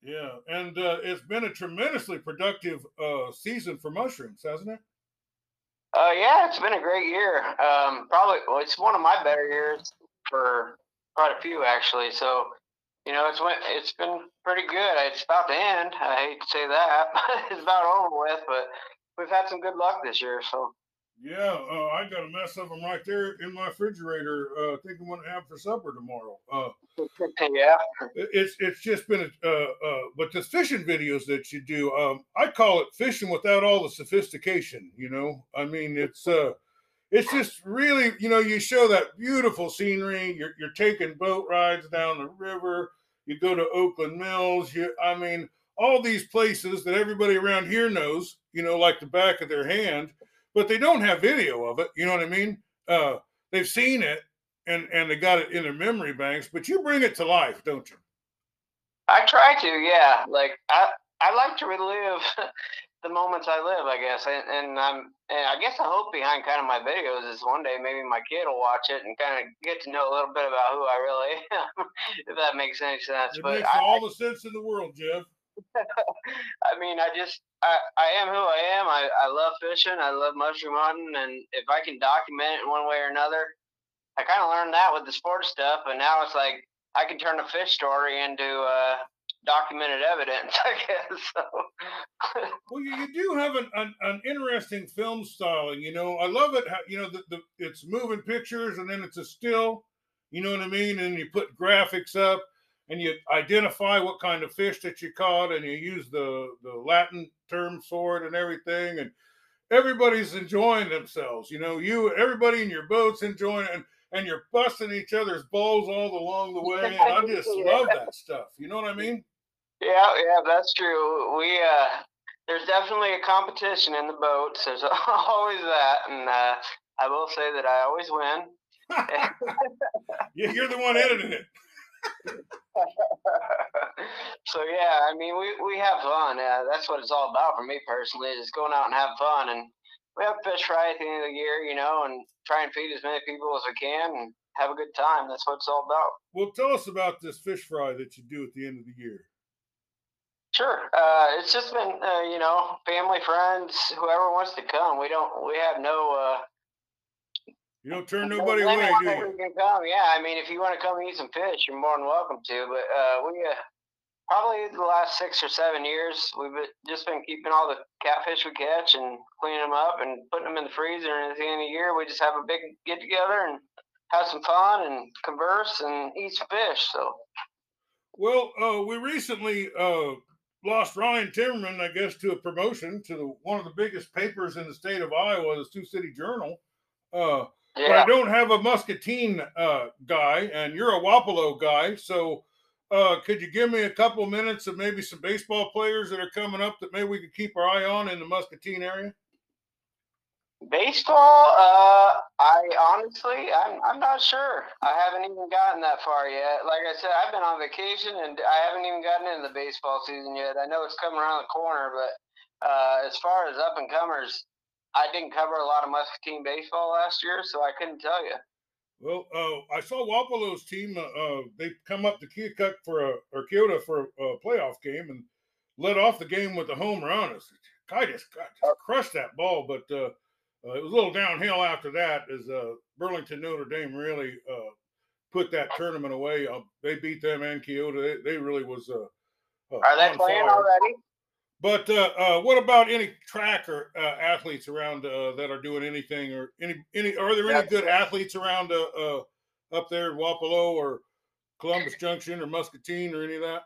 Yeah, and uh, it's been a tremendously productive uh, season for mushrooms, hasn't it? Uh, yeah, it's been a great year. Um, probably, well, it's one of my better years for quite a few actually. So, you know, it's went, it's been pretty good. It's about to end. I hate to say that, it's about over with. But we've had some good luck this year. So. Yeah, uh, I got a mess of them right there in my refrigerator. Uh, thinking what I'm going to have for supper tomorrow. Uh, yeah, it's it's just been a, uh, uh, but the fishing videos that you do, um, I call it fishing without all the sophistication. You know, I mean, it's uh, it's just really, you know, you show that beautiful scenery. You're you're taking boat rides down the river. You go to Oakland Mills. You, I mean, all these places that everybody around here knows. You know, like the back of their hand but they don't have video of it. You know what I mean? Uh, they've seen it and and they got it in their memory banks, but you bring it to life, don't you? I try to, yeah. Like I I like to relive the moments I live, I guess, and, and I'm and I guess the hope behind kind of my videos is one day maybe my kid will watch it and kind of get to know a little bit about who I really am, if that makes any sense. It but makes I, all the sense in the world, Jeff. I mean, I just, I, I am who I am. I, I love fishing. I love mushroom hunting. And if I can document it in one way or another, I kind of learned that with the sports stuff. And now it's like I can turn a fish story into uh, documented evidence, I guess. So. well, you, you do have an, an, an, interesting film styling. You know, I love it. How, you know, the, the, it's moving pictures and then it's a still. You know what I mean? And you put graphics up and you identify what kind of fish that you caught and you use the the latin term for it and everything and everybody's enjoying themselves you know you everybody in your boats enjoying it and and you're busting each other's balls all along the way and i just love that stuff you know what i mean? Yeah yeah that's true we uh there's definitely a competition in the boats there's always that and uh i will say that i always win. Yeah you're the one editing it so yeah, I mean, we, we have fun. Uh, that's what it's all about for me personally, is going out and have fun. And we have fish fry at the end of the year, you know, and try and feed as many people as we can and have a good time. That's what it's all about. Well, tell us about this fish fry that you do at the end of the year. Sure. Uh, it's just been, uh, you know, family, friends, whoever wants to come. We don't, we have no, uh, you don't turn nobody away, do you? Can come. Yeah, I mean, if you want to come eat some fish, you're more than welcome to. But uh, we uh, probably the last six or seven years, we've just been keeping all the catfish we catch and cleaning them up and putting them in the freezer. And at the end of the year, we just have a big get together and have some fun and converse and eat some fish. So. Well, uh, we recently uh, lost Ryan Timmerman, I guess, to a promotion to the, one of the biggest papers in the state of Iowa, the Sioux City Journal. Uh, yeah. But I don't have a Muscatine uh, guy, and you're a Wapello guy. So uh, could you give me a couple minutes of maybe some baseball players that are coming up that maybe we could keep our eye on in the Muscatine area? Baseball, uh, I honestly, I'm, I'm not sure. I haven't even gotten that far yet. Like I said, I've been on vacation and I haven't even gotten into the baseball season yet. I know it's coming around the corner, but uh, as far as up and comers, I didn't cover a lot of Muscatine baseball last year, so I couldn't tell you. Well, uh, I saw Wapello's team. Uh, uh, they come up to Keokuk for a or Keota for a, playoff game and led off the game with a home run. I just, got, just crushed that ball, but uh, uh, it was a little downhill after that as uh, Burlington Notre Dame really uh, put that tournament away. Uh, they beat them and Keota. They, they really was. Are they playing fire. already? But uh, uh, what about any track or uh, athletes around that are doing anything or any any? Are there any good athletes around up there in Wapello or Columbus Junction or Muscatine or any of that?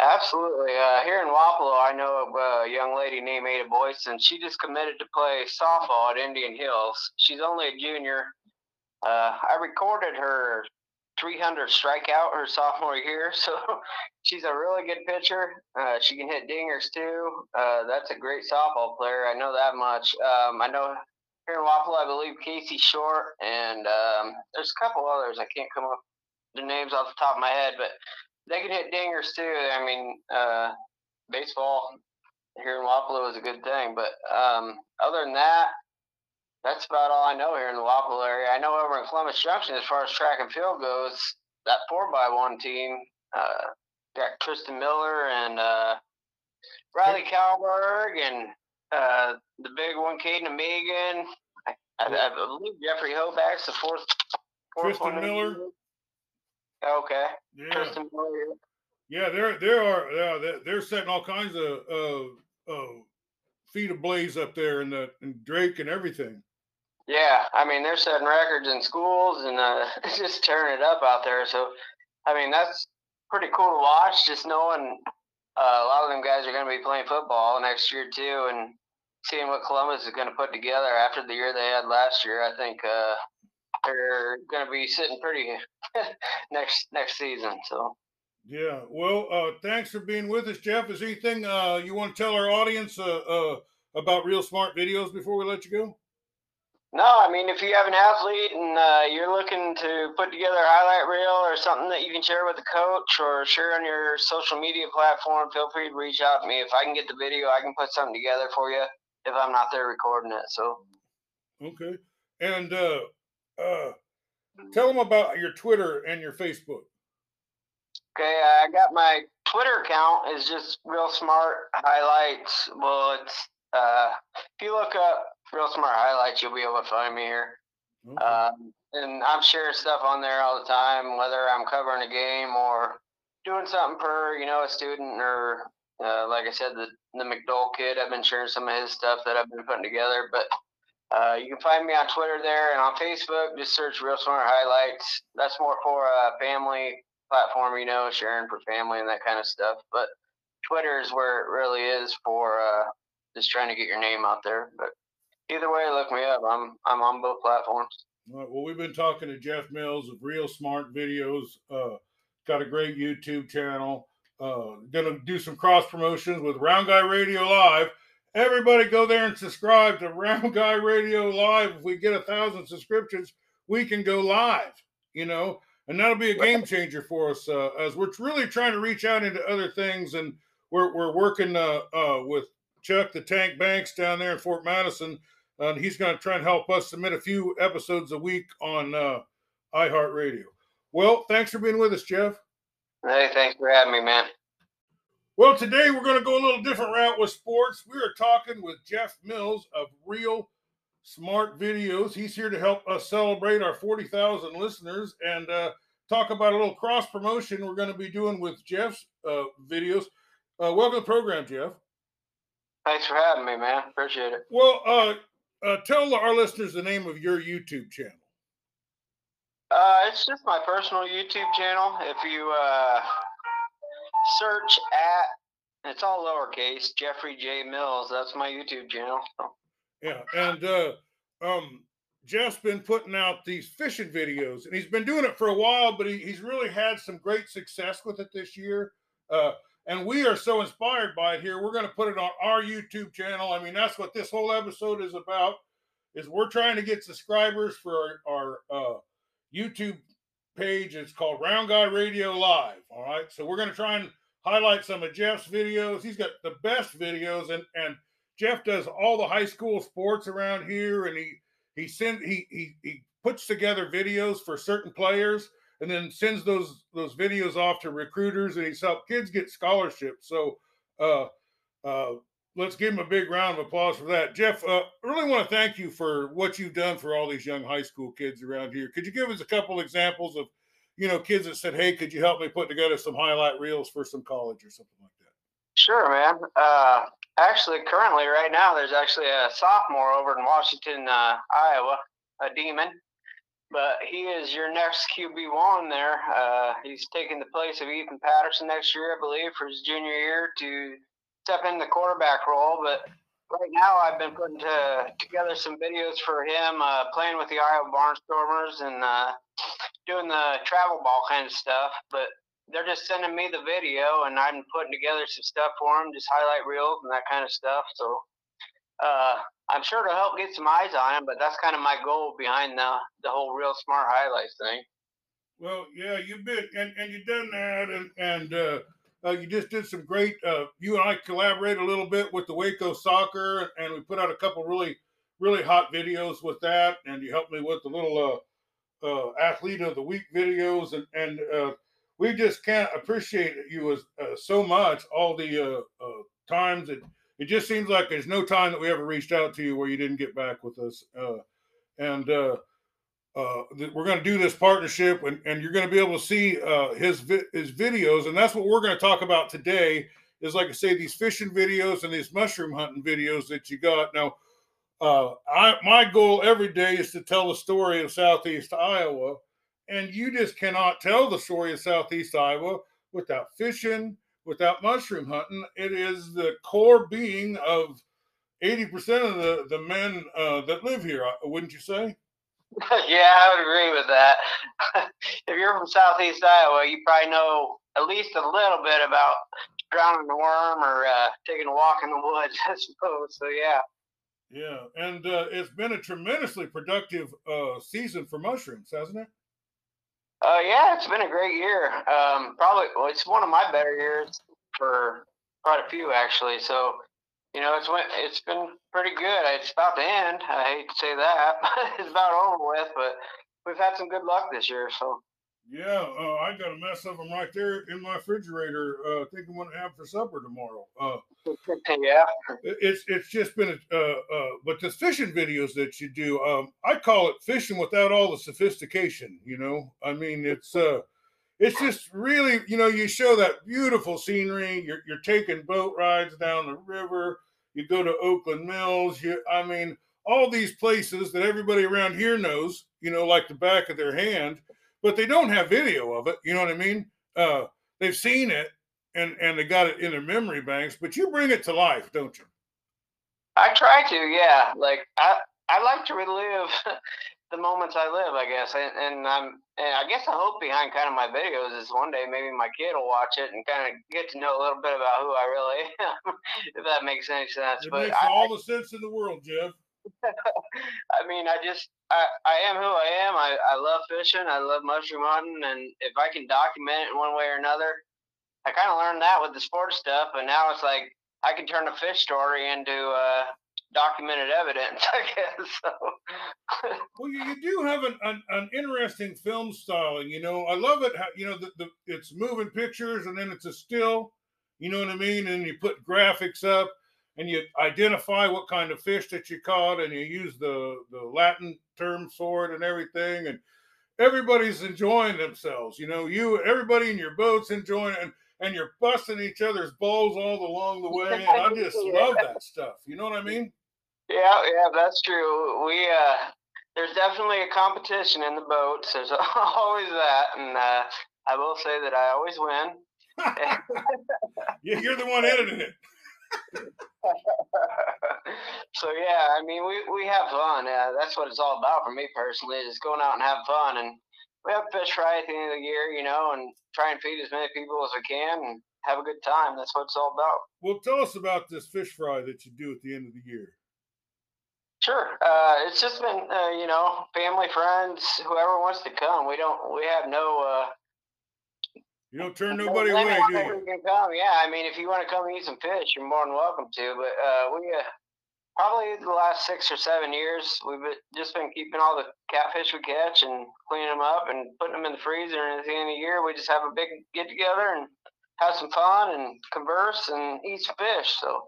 Absolutely. Uh, here in Wapello, I know a young lady named Ada Boyce, and she just committed to play softball at Indian Hills. She's only a junior. Uh, I recorded her 300 strikeout her sophomore year, so she's a really good pitcher. Uh, she can hit dingers too. Uh, that's a great softball player. I know that much. Um, I know here in Wapello, I believe Casey Short, and um, there's a couple others. I can't come up the names off the top of my head, but they can hit dingers too. I mean, uh, baseball here in Wapello is a good thing, but um, other than that, that's about all I know here in the Wapello area. I know over in Columbus Junction, as far as track and field goes, that four by one team uh, got Tristan Miller and uh, Riley Kalberg and uh, the big one, Caden Megan. I, I, I, believe Jeffrey Hoback's the fourth. fourth Tristan Miller. Okay. Yeah. Yeah, they're they are yeah they're, they're setting all kinds of uh, uh, feet ablaze up there in the in Drake and everything. Yeah, I mean they're setting records in schools and uh, just tearing it up out there. So, I mean that's pretty cool to watch. Just knowing uh, a lot of them guys are going to be playing football next year too, and seeing what Columbus is going to put together after the year they had last year. I think uh, they're going to be sitting pretty next next season. So. Yeah. Well, uh, thanks for being with us, Jeff. Is anything uh, you want to tell our audience uh, about Reel Smart Videos before we let you go? No, I mean, if you have an athlete and uh, you're looking to put together a highlight reel or something that you can share with the coach or share on your social media platform, feel free to reach out to me. If I can get the video, I can put something together for you if I'm not there recording it. So, okay. And uh, uh, tell them about your Twitter and your Facebook. Okay, I got my Twitter account is just reel smart highlights. Well, it's uh, if you look up reel smart highlights, you'll be able to find me here. Okay. Um, and I'm sharing stuff on there all the time, whether I'm covering a game or doing something for you know a student or uh, like I said, the the McDowell kid. I've been sharing some of his stuff that I've been putting together, but uh, you can find me on Twitter there and on Facebook. Just search Reel Smart Highlights. That's more for a family platform, you know, sharing for family and that kind of stuff. But Twitter is where it really is for uh, just trying to get your name out there. But either way, look me up. I'm I'm on both platforms. All right, well, we've been talking to Jeff Mills of Reel Smart Videos. Uh, got a great YouTube channel. Uh, gonna do some cross promotions with Round Guy Radio Live Everybody go there and subscribe to Round Guy Radio Live. If we get a thousand subscriptions, we can go live, you know, and that'll be a game changer for us uh, as we're really trying to reach out into other things. And we're, we're working uh, uh, with Chuck the Tank Banks down there in Fort Madison, and he's going to try and help us submit a few episodes a week on uh, iHeartRadio. Well, thanks for being with us, Jeff. Hey, thanks for having me, man. Well, today we're going to go a little different route with sports. We are talking with Jeff Mills of Reel Smart Videos. He's here to help us celebrate our 40,000 listeners and uh, talk about a little cross promotion we're going to be doing with Jeff's uh, videos. Uh, welcome to the program, Jeff. Thanks for having me, man. Appreciate it. Well, uh, uh, tell our listeners the name of your YouTube channel. Uh, it's just my personal YouTube channel. If you search at it's all lowercase Jeffrey J Mills. That's my YouTube channel. Yeah, and uh, um, Jeff's been putting out these fishing videos, and he's been doing it for a while, but he, he's really had some great success with it this year. Uh, and we are so inspired by it here. We're going to put it on our YouTube channel. I mean, that's what this whole episode is about. Is we're trying to get subscribers for our, our uh, YouTube page. It's called Round Guy Radio Live. All right, so we're going to try and highlight some of Jeff's videos. He's got the best videos, and and Jeff does all the high school sports around here, and he he send he he he puts together videos for certain players and then sends those those videos off to recruiters and he's helped kids get scholarships. So uh uh let's give him a big round of applause for that. Jeff uh really want to thank you for what you've done for all these young high school kids around here. Could you give us a couple examples of you know kids that said hey could you help me put together some highlight reels for some college or something like that? Sure man. Uh actually currently right now there's actually a sophomore over in washington uh, iowa a demon but he is your next QB one there. Uh, he's taking the place of Ethan Patterson next year, I believe, for his junior year to step in the quarterback role. But right now, I've been putting to, together some videos for him, uh, playing with the Iowa Barnstormers and uh, doing the travel ball kind of stuff. But they're just sending me the video, and I'm putting together some stuff for him, just highlight reels and that kind of stuff. So uh, I'm sure to help get some eyes on him, but that's kind of my goal behind the the whole reel smart highlights thing. Well, yeah, you've been and, and you've done that, and and uh, uh, you just did some great. Uh, you and I collaborated a little bit with the Waco Soccer, and we put out a couple really really hot videos with that, and you helped me with the little uh, uh, athlete of the week videos, and and uh, we just can't appreciate you as so much all the times that it just seems like there's no time that we ever reached out to you where you didn't get back with us. Uh, and uh, uh, th- we're going to do this partnership, and, and you're going to be able to see uh, his vi- his videos, and that's what we're going to talk about today. Is like I say, these fishing videos and these mushroom hunting videos that you got now. Uh, I my goal every day is to tell the story of Southeast Iowa, and you just cannot tell the story of Southeast Iowa without fishing, without mushroom hunting. It is the core being of 80% of the, the men uh, that live here, uh, wouldn't you say? yeah, I would agree with that. if you're from Southeast Iowa, you probably know at least a little bit about drowning a worm or uh, taking a walk in the woods, I suppose. So, yeah. Yeah, and uh, it's been a tremendously productive uh, season for mushrooms, hasn't it? Uh, yeah, it's been a great year. Um, probably well, it's one of my better years for quite a few actually. So, you know, it's went, it's been pretty good. It's about to end. I hate to say that, it's about over with, but we've had some good luck this year. So. Yeah, uh, I got a mess of them right there in my refrigerator. Uh, thinking what to have for supper tomorrow. Uh, yeah, it's it's just been a, uh, uh, but the fishing videos that you do, um, I call it fishing without all the sophistication. You know, I mean, it's uh, it's just really, you know, you show that beautiful scenery. You're you're taking boat rides down the river. You go to Oakland Mills. You, I mean, all these places that everybody around here knows. You know, like the back of their hand but they don't have video of it. You know what I mean? Uh, they've seen it and and they got it in their memory banks, but you bring it to life, don't you? I try to, yeah. Like I I like to relive the moments I live, I guess, and, and I'm and I guess I hope behind kind of my videos is one day maybe my kid will watch it and kind of get to know a little bit about who I really am, if that makes any sense. It but makes I, all the sense in the world, Jeff. I mean, I just I, I am who I am. I, I love fishing. I love mushroom hunting, and if I can document it in one way or another, I kind of learned that with the sports stuff. And now it's like I can turn a fish story into uh, documented evidence. I guess. So. well, you, you do have an, an, an interesting film styling. You know, I love it. How, you know, the, the it's moving pictures, and then it's a still. You know what I mean? And you put graphics up and you identify what kind of fish that you caught and you use the the latin term for it and everything and everybody's enjoying themselves you know you everybody in your boats enjoying it and and you're busting each other's balls all along the way and i just love that stuff you know what i mean Yeah, yeah, that's true. We uh, there's definitely a competition in the boats. There's always that, and uh, I will say that I always win. Yeah, you're the one editing it so yeah, I mean, we, we have fun. Uh, that's what it's all about for me personally, is going out and have fun. And we have fish fry at the end of the year, you know, and try and feed as many people as we can and have a good time. That's what it's all about. Well, tell us about this fish fry that you do at the end of the year. Sure. Uh, it's just been, uh, you know, family, friends, whoever wants to come. We don't, we have no, uh, you don't turn nobody away, do you? Come. Yeah, I mean, if you want to come eat some fish, you're more than welcome to. But uh, we uh, probably the last six or seven years, we've just been keeping all the catfish we catch and cleaning them up and putting them in the freezer. And at the end of the year, we just have a big get together and have some fun and converse and eat some fish. So,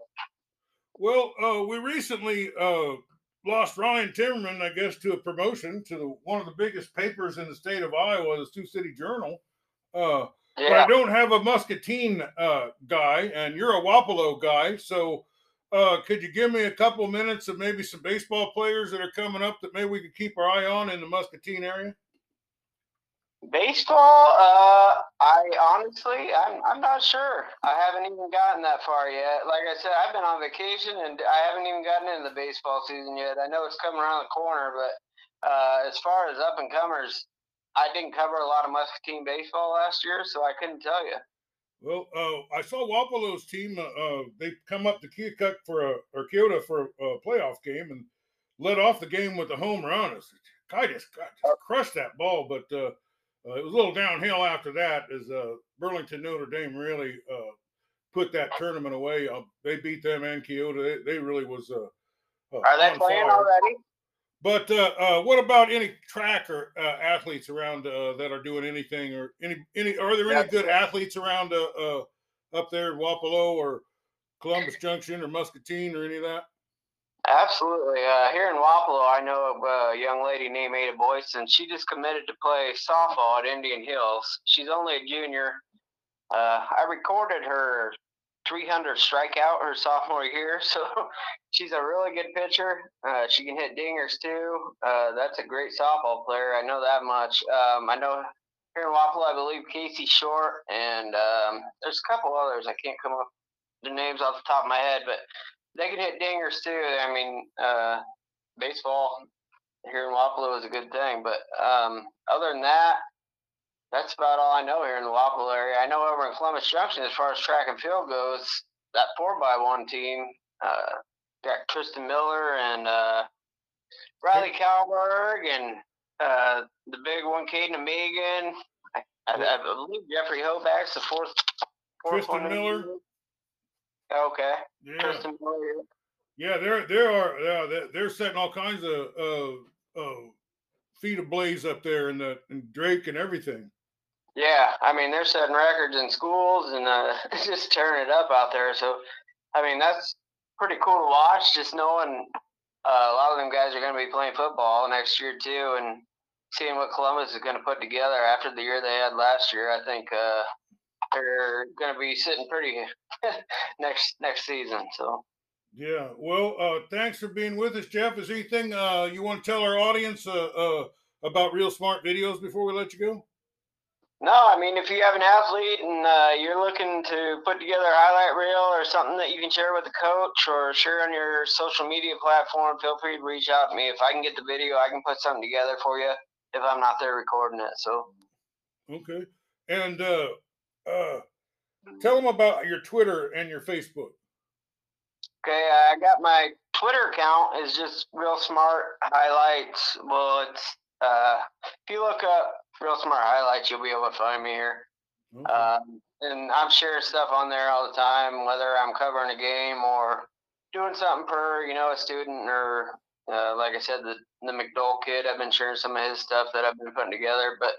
well, uh, we recently uh, lost Ryan Timmerman, I guess, to a promotion to the, one of the biggest papers in the state of Iowa, the Sioux City Journal. Yeah. But I don't have a Muscatine uh, guy, and you're a Wapello guy. So, uh, could you give me a couple minutes of maybe some baseball players that are coming up that maybe we could keep our eye on in the Muscatine area? Baseball, uh, I honestly, I'm, I'm not sure. I haven't even gotten that far yet. Like I said, I've been on vacation and I haven't even gotten into the baseball season yet. I know it's coming around the corner, but uh, as far as up and comers, I didn't cover a lot of Muscatine baseball last year, so I couldn't tell you. Well, uh, I saw Wapello's team. Uh, uh, they come up to Keokuk for a or Keota for a, playoff game and led off the game with a home run. Guy just, just crushed that ball, but uh, uh, it was a little downhill after that as uh, Burlington Notre Dame really uh, put that tournament away. Uh, they beat them and Keota. They, they really was. Uh, uh, Are they playing fire. already? But uh, uh, what about any tracker uh, athletes around that are doing anything, or any any? Are there any good athletes around up there in Wapello or Columbus Junction or Muscatine or any of that? Absolutely. Uh, here in Wapello, I know of a young lady named Ada Boyson. She just committed to play softball at Indian Hills. She's only a junior. Uh, I recorded her 300 strikeout her sophomore year, so she's a really good pitcher. Uh, she can hit dingers too. Uh, that's a great softball player. I know that much. Um, I know here in Wapello, I believe Casey Short, and um, there's a couple others. I can't come up the names off the top of my head, but they can hit dingers too. I mean, uh, baseball here in Wapello is a good thing, but um, other than that, that's about all I know here in the Wapello area. I know over in Columbus Junction, as far as track and field goes, that four by one team uh, got Tristan Miller and uh, Riley Kalberg and uh, the big one, Caden Megan. I, I, I, believe Jeffrey Hoback's the fourth. fourth Tristan Miller. Okay. Yeah. Yeah, they're they are yeah, they're, they're setting all kinds of uh, uh, feet ablaze up there in the in Drake and everything. Yeah, I mean they're setting records in schools and uh, just tearing it up out there. So, I mean that's pretty cool to watch. Just knowing uh, a lot of them guys are going to be playing football next year too, and seeing what Columbus is going to put together after the year they had last year. I think uh, they're going to be sitting pretty next next season. So. Yeah. Well, uh, thanks for being with us, Jeff. Is anything uh, you want to tell our audience uh, uh, about Reel Smart Videos before we let you go? No, I mean, if you have an athlete and uh, you're looking to put together a highlight reel or something that you can share with the coach or share on your social media platform, feel free to reach out to me. If I can get the video, I can put something together for you if I'm not there recording it. So, okay. And uh, uh, tell them about your Twitter and your Facebook. Okay, I got my Twitter account is just reel smart highlights. Well, it's uh, if you look up reel smart highlights, you'll be able to find me here. Okay. Um, and I'm sharing stuff on there all the time, whether I'm covering a game or doing something for you know a student or uh, like I said, the the McDowell kid. I've been sharing some of his stuff that I've been putting together, but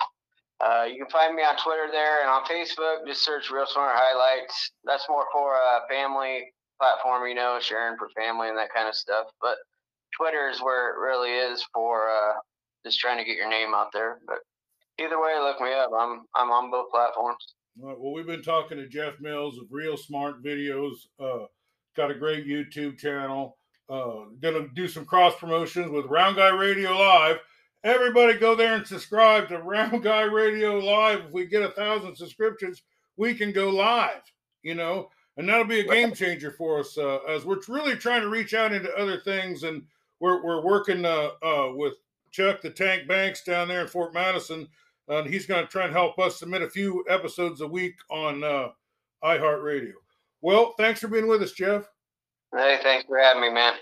uh, you can find me on Twitter there and on Facebook. Just search Reel Smart Highlights. That's more for a family platform, you know, sharing for family and that kind of stuff. But Twitter is where it really is for uh, just trying to get your name out there. But either way, look me up. I'm I'm on both platforms. All right. Well, we've been talking to Jeff Mills of Reel Smart Videos. Uh, got a great YouTube channel. Uh, gonna do some cross promotions with Round Guy Radio Live Everybody go there and subscribe to Round Guy Radio Live. If we get a thousand subscriptions, we can go live, you know. and that'll be a game changer for us uh, as we're really trying to reach out into other things. And we're we're working uh, uh, with Chuck the Tank Banks down there in Fort Madison, and he's going to try and help us submit a few episodes a week on uh, iHeartRadio. Well, thanks for being with us, Jeff. Hey, thanks for having me, man.